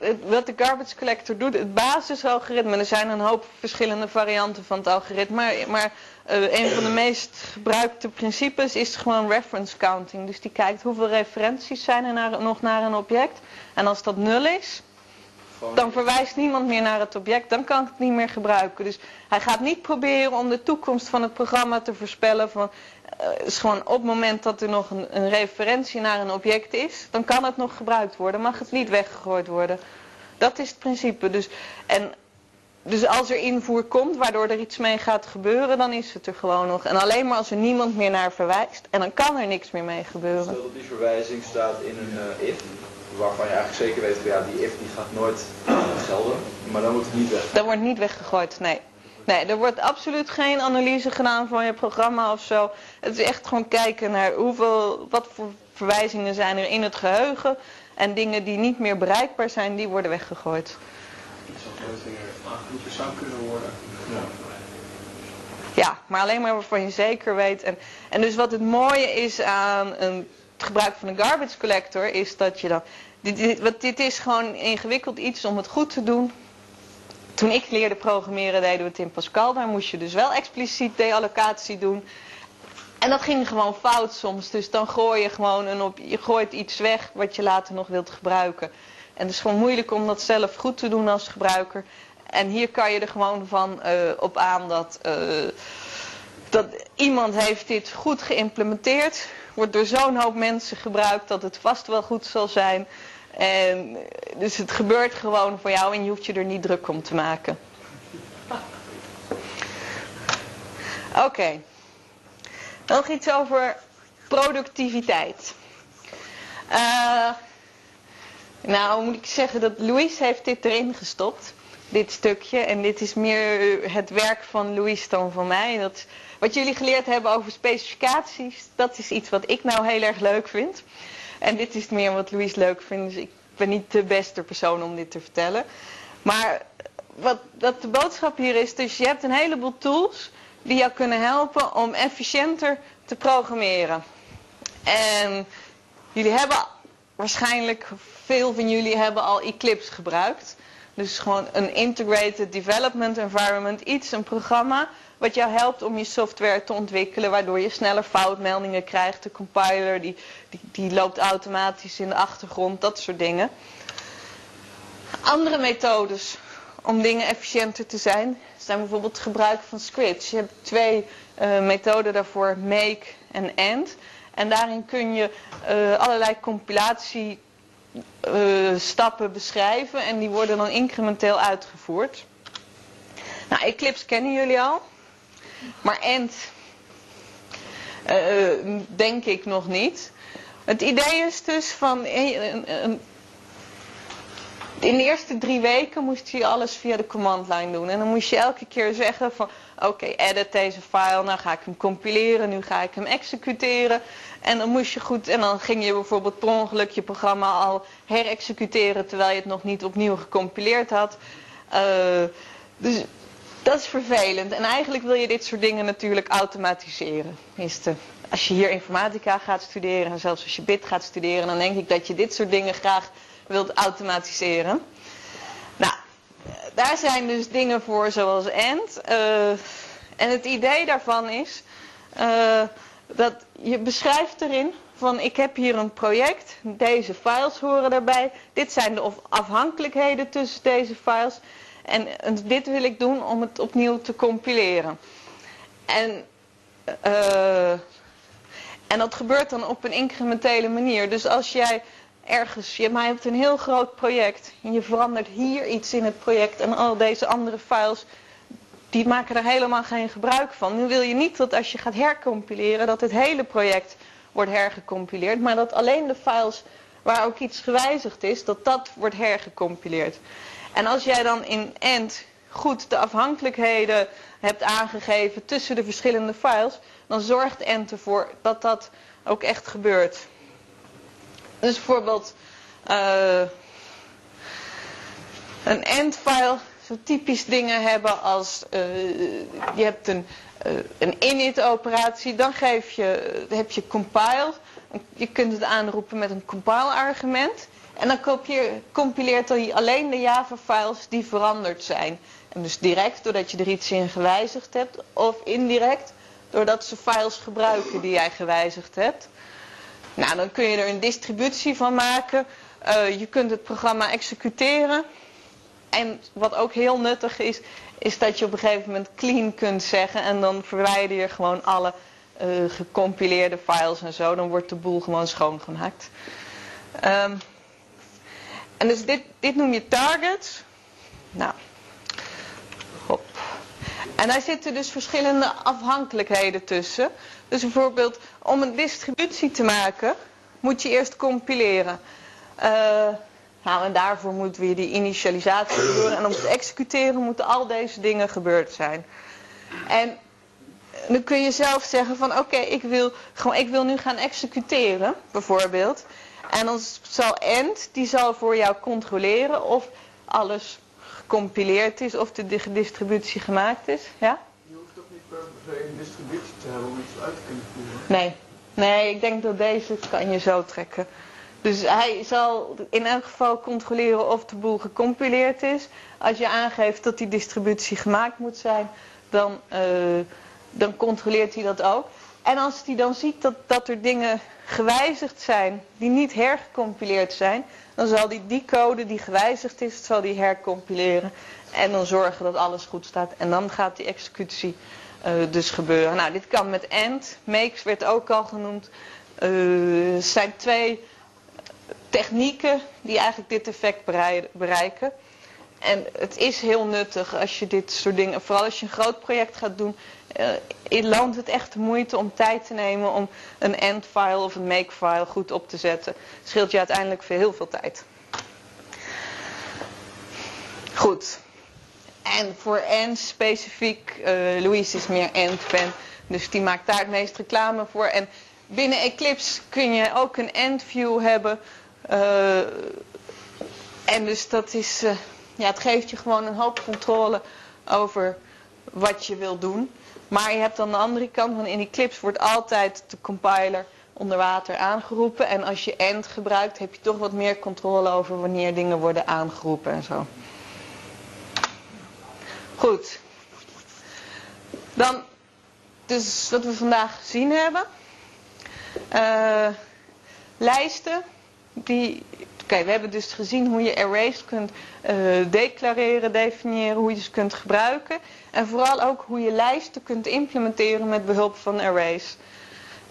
het- wat de garbage collector doet, het basisalgoritme, er zijn een hoop verschillende varianten van het algoritme, maar, maar eh, een van de meest gebruikte principes is gewoon reference counting. Dus die kijkt hoeveel referenties zijn er naar, nog naar een object. En als dat nul is, dan verwijst niemand meer naar het object, dan kan ik het niet meer gebruiken. Dus hij gaat niet proberen om de toekomst van het programma te voorspellen. Van, eh, het is gewoon op het moment dat er nog een, een referentie naar een object is, dan kan het nog gebruikt worden, mag het niet weggegooid worden. Dat is het principe. Dus, en, dus als er invoer komt waardoor er iets mee gaat gebeuren, dan is het er gewoon nog. En alleen maar als er niemand meer naar verwijst, en dan kan er niks meer mee gebeuren. Stel dat die verwijzing staat in een eh, if, waarvan je eigenlijk zeker weet van ja, die if die gaat nooit gelden, maar dan moet het niet weg. Dat wordt niet weggegooid, nee. Nee, er wordt absoluut geen analyse gedaan van je programma of zo. Het is echt gewoon kijken naar hoeveel, wat voor verwijzingen zijn er in het geheugen. En dingen die niet meer bereikbaar zijn, die worden weggegooid. Iets wat weer aangeroepen zou kunnen worden. Ja, maar alleen maar waarvan je zeker weet. En, en dus wat het mooie is aan een, het gebruik van een garbage collector, is dat je dan. Dit, wat, dit is gewoon ingewikkeld iets om het goed te doen. Toen ik leerde programmeren deden we het in Pascal. Daar moest je dus wel expliciet deallocatie doen. En dat ging gewoon fout soms. Dus dan gooi je gewoon een op, je gooit iets weg wat je later nog wilt gebruiken. En het is gewoon moeilijk om dat zelf goed te doen als gebruiker. En hier kan je er gewoon van eh, op aan dat, eh, dat iemand heeft dit goed geïmplementeerd. Wordt door zo'n hoop mensen gebruikt dat het vast wel goed zal zijn. En eh, dus het gebeurt gewoon voor jou en je hoeft je er niet druk om te maken. Oké. Nog iets over productiviteit. Eh, nou moet ik zeggen dat Louise heeft dit erin gestopt. Dit stukje. En dit is meer het werk van Louise dan van mij. Dat, wat jullie geleerd hebben over specificaties, dat is iets wat ik nou heel erg leuk vind. En dit is meer wat Louise leuk vindt. Dus ik ben niet de beste persoon om dit te vertellen. Maar wat, wat de boodschap hier is, dus je hebt een heleboel tools die jou kunnen helpen om efficiënter te programmeren. En jullie hebben waarschijnlijk, veel van jullie hebben al Eclipse gebruikt. Dus gewoon een integrated development environment, iets, een programma wat jou helpt om je software te ontwikkelen, waardoor je sneller foutmeldingen krijgt. De compiler die, die, die loopt automatisch in de achtergrond, dat soort dingen. Andere methodes om dingen efficiënter te zijn, zijn bijvoorbeeld het gebruik van scripts. Je hebt twee uh, methoden daarvoor, make en end. En daarin kun je uh, allerlei compilatie uh, stappen beschrijven en die worden dan incrementeel uitgevoerd. Nou, Eclipse kennen jullie al. Maar end uh, denk ik nog niet. Het idee is dus van in de eerste drie weken moest je alles via de command line doen. En dan moest je elke keer zeggen van oké, edit deze file, nou ga ik hem compileren, nu ga ik hem executeren. En dan moest je goed, en dan ging je bijvoorbeeld per ongeluk je programma al herexecuteren terwijl je het nog niet opnieuw gecompileerd had. Dus dat is vervelend. En eigenlijk wil je dit soort dingen natuurlijk automatiseren. Tenminste, als je hier informatica gaat studeren en zelfs als je bit gaat studeren, dan denk ik dat je dit soort dingen graag wilt automatiseren. Nou, daar zijn dus dingen voor zoals AND. Uh, en het idee daarvan is uh, dat je beschrijft erin van ik heb hier een project, deze files horen daarbij. Dit zijn de afhankelijkheden tussen deze files. En dit wil ik doen om het opnieuw te compileren. En, uh, en dat gebeurt dan op een incrementele manier. Dus als jij ergens, je hebt een heel groot project en je verandert hier iets in het project en al deze andere files, die maken er helemaal geen gebruik van. Nu wil je niet dat als je gaat hercompileren, dat het hele project wordt hergecompileerd, maar dat alleen de files waar ook iets gewijzigd is, dat dat wordt hergecompileerd. En als jij dan in end goed de afhankelijkheden hebt aangegeven tussen de verschillende files, dan zorgt Ent ervoor dat dat ook echt gebeurt. Dus bijvoorbeeld uh, een end-file zo typisch dingen hebben als uh, je hebt een, uh, een init-operatie, dan geef je, heb je compile. Je kunt het aanroepen met een compile-argument. En dan compileert hij alleen de Java-files die veranderd zijn. En dus direct doordat je er iets in gewijzigd hebt, of indirect doordat ze files gebruiken die jij gewijzigd hebt. Nou, dan kun je er een distributie van maken. Uh, je kunt het programma executeren. En wat ook heel nuttig is, is dat je op een gegeven moment clean kunt zeggen. En dan verwijder je gewoon alle uh, gecompileerde files en zo. Dan wordt de boel gewoon schoongemaakt. Um, en dus dit, dit noem je targets. Nou, hop. En daar zitten dus verschillende afhankelijkheden tussen. Dus bijvoorbeeld om een distributie te maken, moet je eerst compileren. Uh, nou, en daarvoor moet weer die initialisatie gebeuren. En om te executeren moeten al deze dingen gebeurd zijn. En dan kun je zelf zeggen van oké, ik wil gewoon ik wil nu gaan executeren, bijvoorbeeld. En dan zal end, die zal voor jou controleren of alles gecompileerd is, of de distributie gemaakt is. Ja? Je hoeft toch niet per se een distributie te hebben om iets uit te kunnen voeren? Nee. Nee, ik denk dat deze kan je zo trekken. Dus hij zal in elk geval controleren of de boel gecompileerd is. Als je aangeeft dat die distributie gemaakt moet zijn, dan, uh, dan controleert hij dat ook. En als hij dan ziet dat, dat er dingen gewijzigd zijn die niet hergecompileerd zijn, dan zal hij die code die gewijzigd is, zal die hercompileren. En dan zorgen dat alles goed staat. En dan gaat die executie uh, dus gebeuren. Nou, dit kan met AND. Makes werd ook al genoemd. Uh, zijn twee technieken die eigenlijk dit effect bereiken. En het is heel nuttig als je dit soort dingen, vooral als je een groot project gaat doen, uh, loont het echt de moeite om tijd te nemen om een end-file of een make-file goed op te zetten. Scheelt je uiteindelijk veel, heel veel tijd. Goed. En voor end specifiek, uh, Louise is meer end-fan, dus die maakt daar het meest reclame voor. En binnen Eclipse kun je ook een end-view hebben. Uh, en dus dat is, ja, het geeft je gewoon een hoop controle over wat je wil doen. Maar je hebt aan de andere kant, van in Eclipse wordt altijd de compiler onder water aangeroepen. En als je end gebruikt, heb je toch wat meer controle over wanneer dingen worden aangeroepen en zo. Goed. Dan, dus wat we vandaag gezien hebben. Uh, lijsten. Die, Oké, we hebben dus gezien hoe je arrays kunt uh, declareren, definiëren, hoe je ze kunt gebruiken. En vooral ook hoe je lijsten kunt implementeren met behulp van arrays.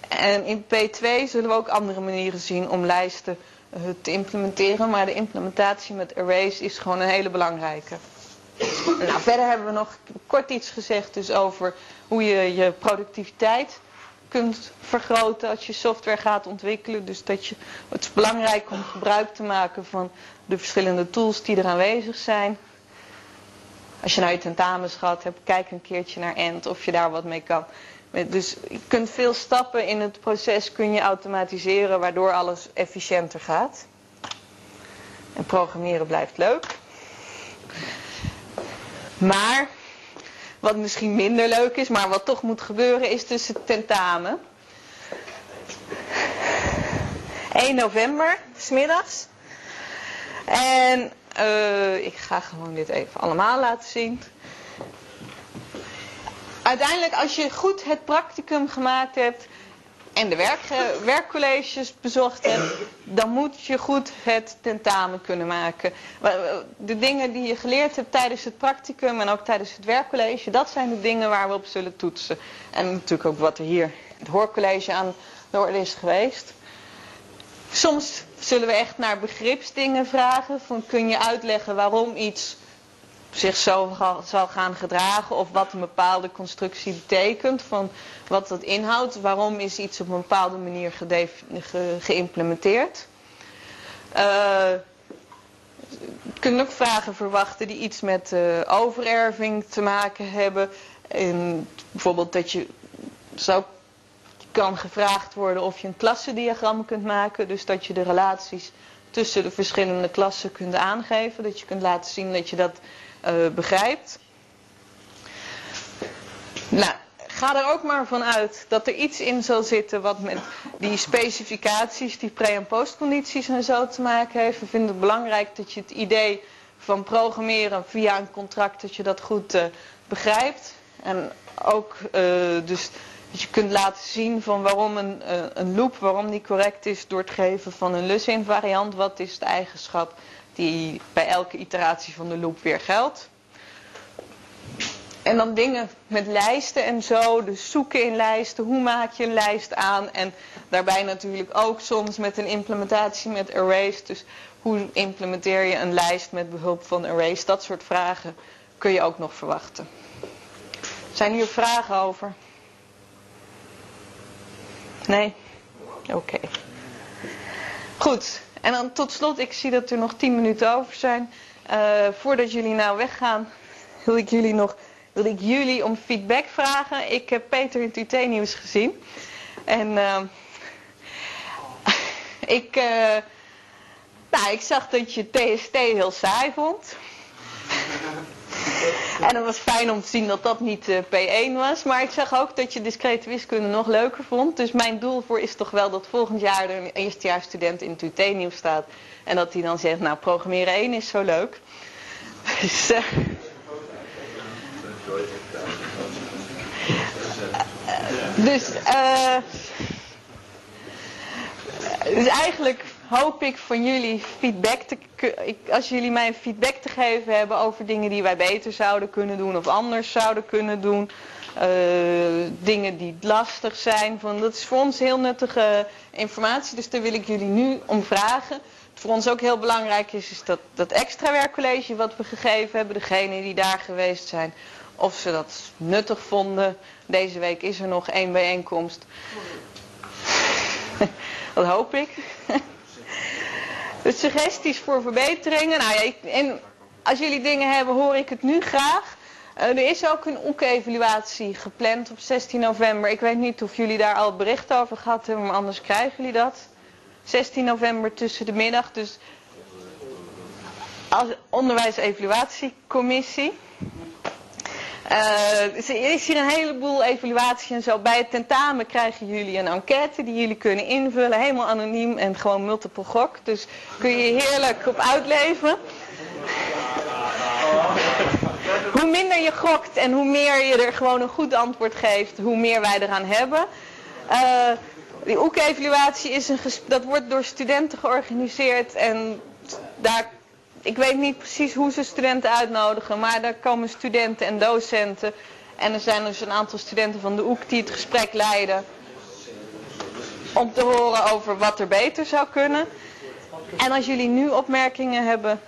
En in P2 zullen we ook andere manieren zien om lijsten uh, te implementeren. Maar de implementatie met arrays is gewoon een hele belangrijke. Nou, verder hebben we nog kort iets gezegd dus over hoe je je productiviteit kunt vergroten als je software gaat ontwikkelen. Dus dat je, het is belangrijk om gebruik te maken van de verschillende tools die er aanwezig zijn. Als je nou je tentamens gehad hebt, kijk een keertje naar End of je daar wat mee kan. Dus je kunt veel stappen in het proces kun je automatiseren waardoor alles efficiënter gaat. En programmeren blijft leuk. Maar wat misschien minder leuk is, maar wat toch moet gebeuren, is het tentamen. 1 november, smiddags. En uh, ik ga gewoon dit even allemaal laten zien. Uiteindelijk, als je goed het practicum gemaakt hebt, en de werk, werkcolleges bezocht hebt, dan moet je goed het tentamen kunnen maken. De dingen die je geleerd hebt tijdens het practicum en ook tijdens het werkcollege, dat zijn de dingen waar we op zullen toetsen. En natuurlijk ook wat er hier het hoorcollege aan de orde is geweest. Soms zullen we echt naar begripsdingen vragen. Van kun je uitleggen waarom iets zich zo zal gaan gedragen of wat een bepaalde constructie betekent, van wat dat inhoudt, waarom is iets op een bepaalde manier ge geïmplementeerd. Uh, je kunt ook vragen verwachten die iets met uh, overerving te maken hebben. En bijvoorbeeld dat je zou kan gevraagd worden of je een klassendiagram kunt maken. Dus dat je de relaties tussen de verschillende klassen kunt aangeven. Dat je kunt laten zien dat je dat begrijpt. Nou, ga er ook maar van uit dat er iets in zal zitten wat met die specificaties, die pre- en postcondities en zo te maken heeft. We vinden het belangrijk dat je het idee van programmeren via een contract, dat je dat goed uh, begrijpt. En ook uh, dus dat je kunt laten zien van waarom een, een loop, waarom die correct is door het geven van een Lusin variant. Wat is de eigenschap die bij elke iteratie van de loop weer geldt. En dan dingen met lijsten en zo, dus zoeken in lijsten, hoe maak je een lijst aan en daarbij natuurlijk ook soms met een implementatie met arrays. Dus hoe implementeer je een lijst met behulp van arrays, dat soort vragen kun je ook nog verwachten. Zijn hier vragen over? Nee? Oké. Goed, en dan tot slot, ik zie dat er nog 10 minuten over zijn. Uh, voordat jullie nou weggaan, wil ik jullie nog wil ik jullie om feedback vragen. Ik heb Peter in het UT-nieuws gezien. En uh, ik, uh, nou, ik zag dat je TST heel saai vond. en het was fijn om te zien dat dat niet uh, P1 was. Maar ik zag ook dat je discrete wiskunde nog leuker vond. Dus mijn doel voor is toch wel dat volgend jaar er een eerstejaarsstudent in het UT-nieuws staat. En dat hij dan zegt, nou programmeren 1 is zo leuk. Dus, dus, uh, dus eigenlijk hoop ik van jullie feedback te, als jullie mij feedback te geven hebben over dingen die wij beter zouden kunnen doen of anders zouden kunnen doen. Uh, dingen die lastig zijn. Van, dat is voor ons heel nuttige informatie, dus daar wil ik jullie nu om vragen. Wat voor ons ook heel belangrijk is, is dat, dat extra werkcollege wat we gegeven hebben, degenen die daar geweest zijn, of ze dat nuttig vonden. Deze week is er nog één bijeenkomst. dat hoop ik. de suggesties voor verbeteringen. Nou ja, en als jullie dingen hebben, hoor ik het nu graag. Uh, er is ook een OEK-evaluatie gepland op 16 november. Ik weet niet of jullie daar al bericht over gehad hebben, maar anders krijgen jullie dat. 16 november tussen de middag. Dus als onderwijs-evaluatiecommissie. Uh, er is hier een heleboel evaluatie en zo. Bij het tentamen krijgen jullie een enquête die jullie kunnen invullen. Helemaal anoniem en gewoon multiple gok. Dus kun je heerlijk op uitleven. hoe minder je gokt en hoe meer je er gewoon een goed antwoord geeft, hoe meer wij eraan hebben. Uh, die OEK-evaluatie is een dat wordt door studenten georganiseerd en daar ik weet niet precies hoe ze studenten uitnodigen, maar daar komen studenten en docenten. En er zijn dus een aantal studenten van de OEK die het gesprek leiden. Om te horen over wat er beter zou kunnen. En als jullie nu opmerkingen hebben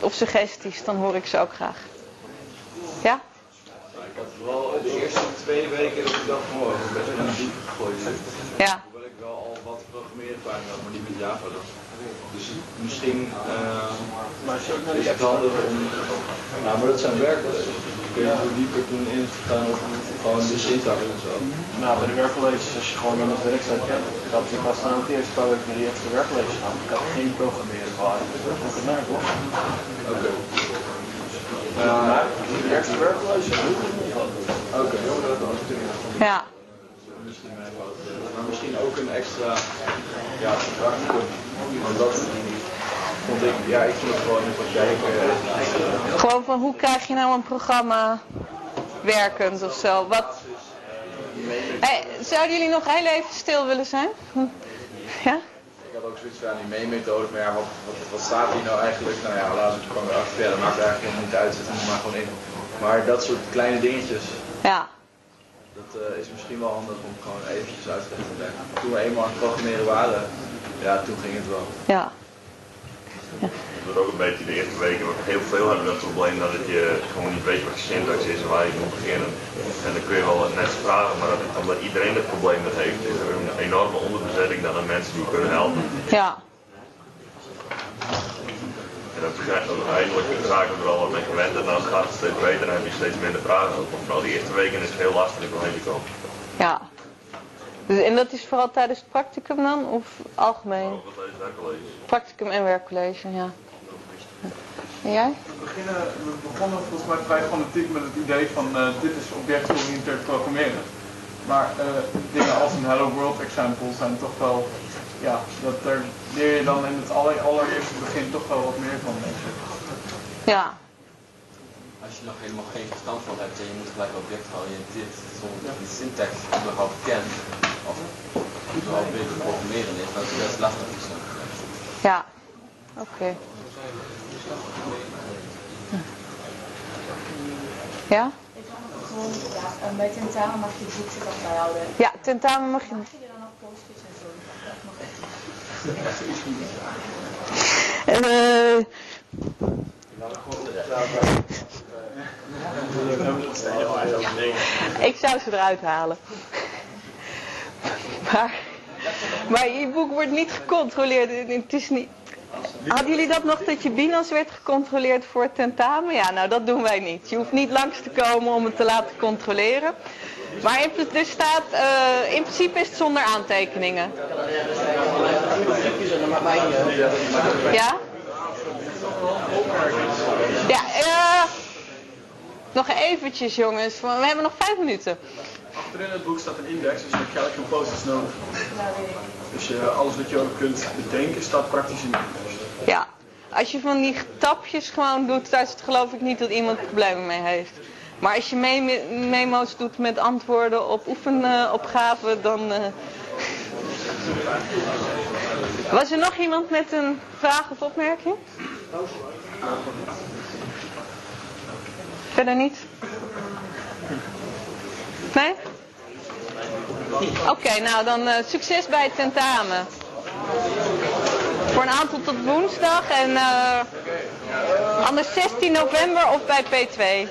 of suggesties, dan hoor ik ze ook graag. Ja? Ik had vooral de eerste en tweede weken dat ik dacht oh, best wel een diep gegooid. Ja. Hoewel ik wel al wat programmeerervaring had, maar niet met Java. Dus misschien uh, is het handig om... Nou, maar dat zijn werkcolleges. Kun je hoe dieper toen ingegaan op gewoon de syntax en zo? Nou, bij de werkcolleges, als je gewoon met het werkzaam kent, dat ik was aan het eerste paar weken die eerste werkcolleges had. Ik had geen programmeerervaring. Dus dat ik naar toch? Oké. Uh, de eerste werkcollege Oké. Ja. Misschien mijn fout. Maar misschien ook een extra ja, practicum. Want dat vond ik, ja, ik vond het gewoon in praktijk. Uh, Gewoon van hoe krijg je nou een programma werkend of zo? Wat... Hey, zouden jullie nog heel even stil willen zijn? Ja? Ik had ook zoiets van die meemethode, maar ja, wat, wat, wat, staat hier nou eigenlijk? Nou ja, we het gewoon erachter verder, maakt eigenlijk helemaal niet uit, zet hem maar gewoon in. Maar dat soort kleine dingetjes, Ja. dat uh, is misschien wel handig om gewoon eventjes uit te leggen. Toen we eenmaal aan het programmeren waren, ja, toen ging het wel. Ja. Het wordt ook een beetje de eerste weken we heel veel hebben dat probleem dat je gewoon niet weet wat je syntax is en waar je moet beginnen. En dan kun je wel net vragen, maar dat, omdat iedereen dat probleem dat heeft, is er een enorme onderbezetting dan aan mensen die kunnen helpen. Ja. En dan uiteindelijk raken we er al wat mee gewend en dan gaat het steeds beter en heb je steeds minder vragen. Vooral die eerste weken is het heel lastig om heen te komen. Ja. Dus, en dat is vooral tijdens het practicum dan? Of algemeen? Oh, is? Practicum en werkcollege, ja. En jij? We, beginnen, we begonnen volgens mij vrij fanatiek met het idee van eh, dit is objectgeoriënteerd programmeren. Maar eh, dingen als een Hello World example zijn toch wel, ja, dat daar leer je dan in het aller, allereerste begin toch wel wat meer van, denk ik. Ja. Als je nog helemaal geen verstand van hebt en je moet gelijk object georiënteerd zonder dat je de syntax überhaupt kent, of überhaupt weet wat programmeren is, dan is het best lastig zo. Ja. Oké. Ja? Ik kan nog gewoon, ja, en bij tentamen mag je het boek zich bijhouden. Ja, tentamen mag je... Mag je er dan ook post-its en zo? Echt Eh, ik zou ze eruit halen. Maar, maar je boek wordt niet gecontroleerd. Het is niet... Hadden jullie dat nog dat je Binas werd gecontroleerd voor het tentamen? Ja, nou dat doen wij niet. Je hoeft niet langs te komen om het te laten controleren. Maar in, er staat, eh, in principe is het zonder aantekeningen. Ja? Ja, eh, nog eventjes jongens, we hebben nog vijf minuten. Achterin het boek staat een index, dus je hebt eigenlijk geen post-its nodig. Dus je, alles wat je ook kunt bedenken staat praktisch in de index. Ja, als je van die tapjes gewoon doet, daar is het geloof ik niet dat iemand problemen mee heeft. Maar als je me- memo's doet met antwoorden op oefenopgaven, dan... eh, Was er nog iemand met een vraag of opmerking? Verder niet? Nee? Oké, nou dan eh, succes bij het tentamen. Voor een aantal tot woensdag en eh, anders 16 november of bij P2.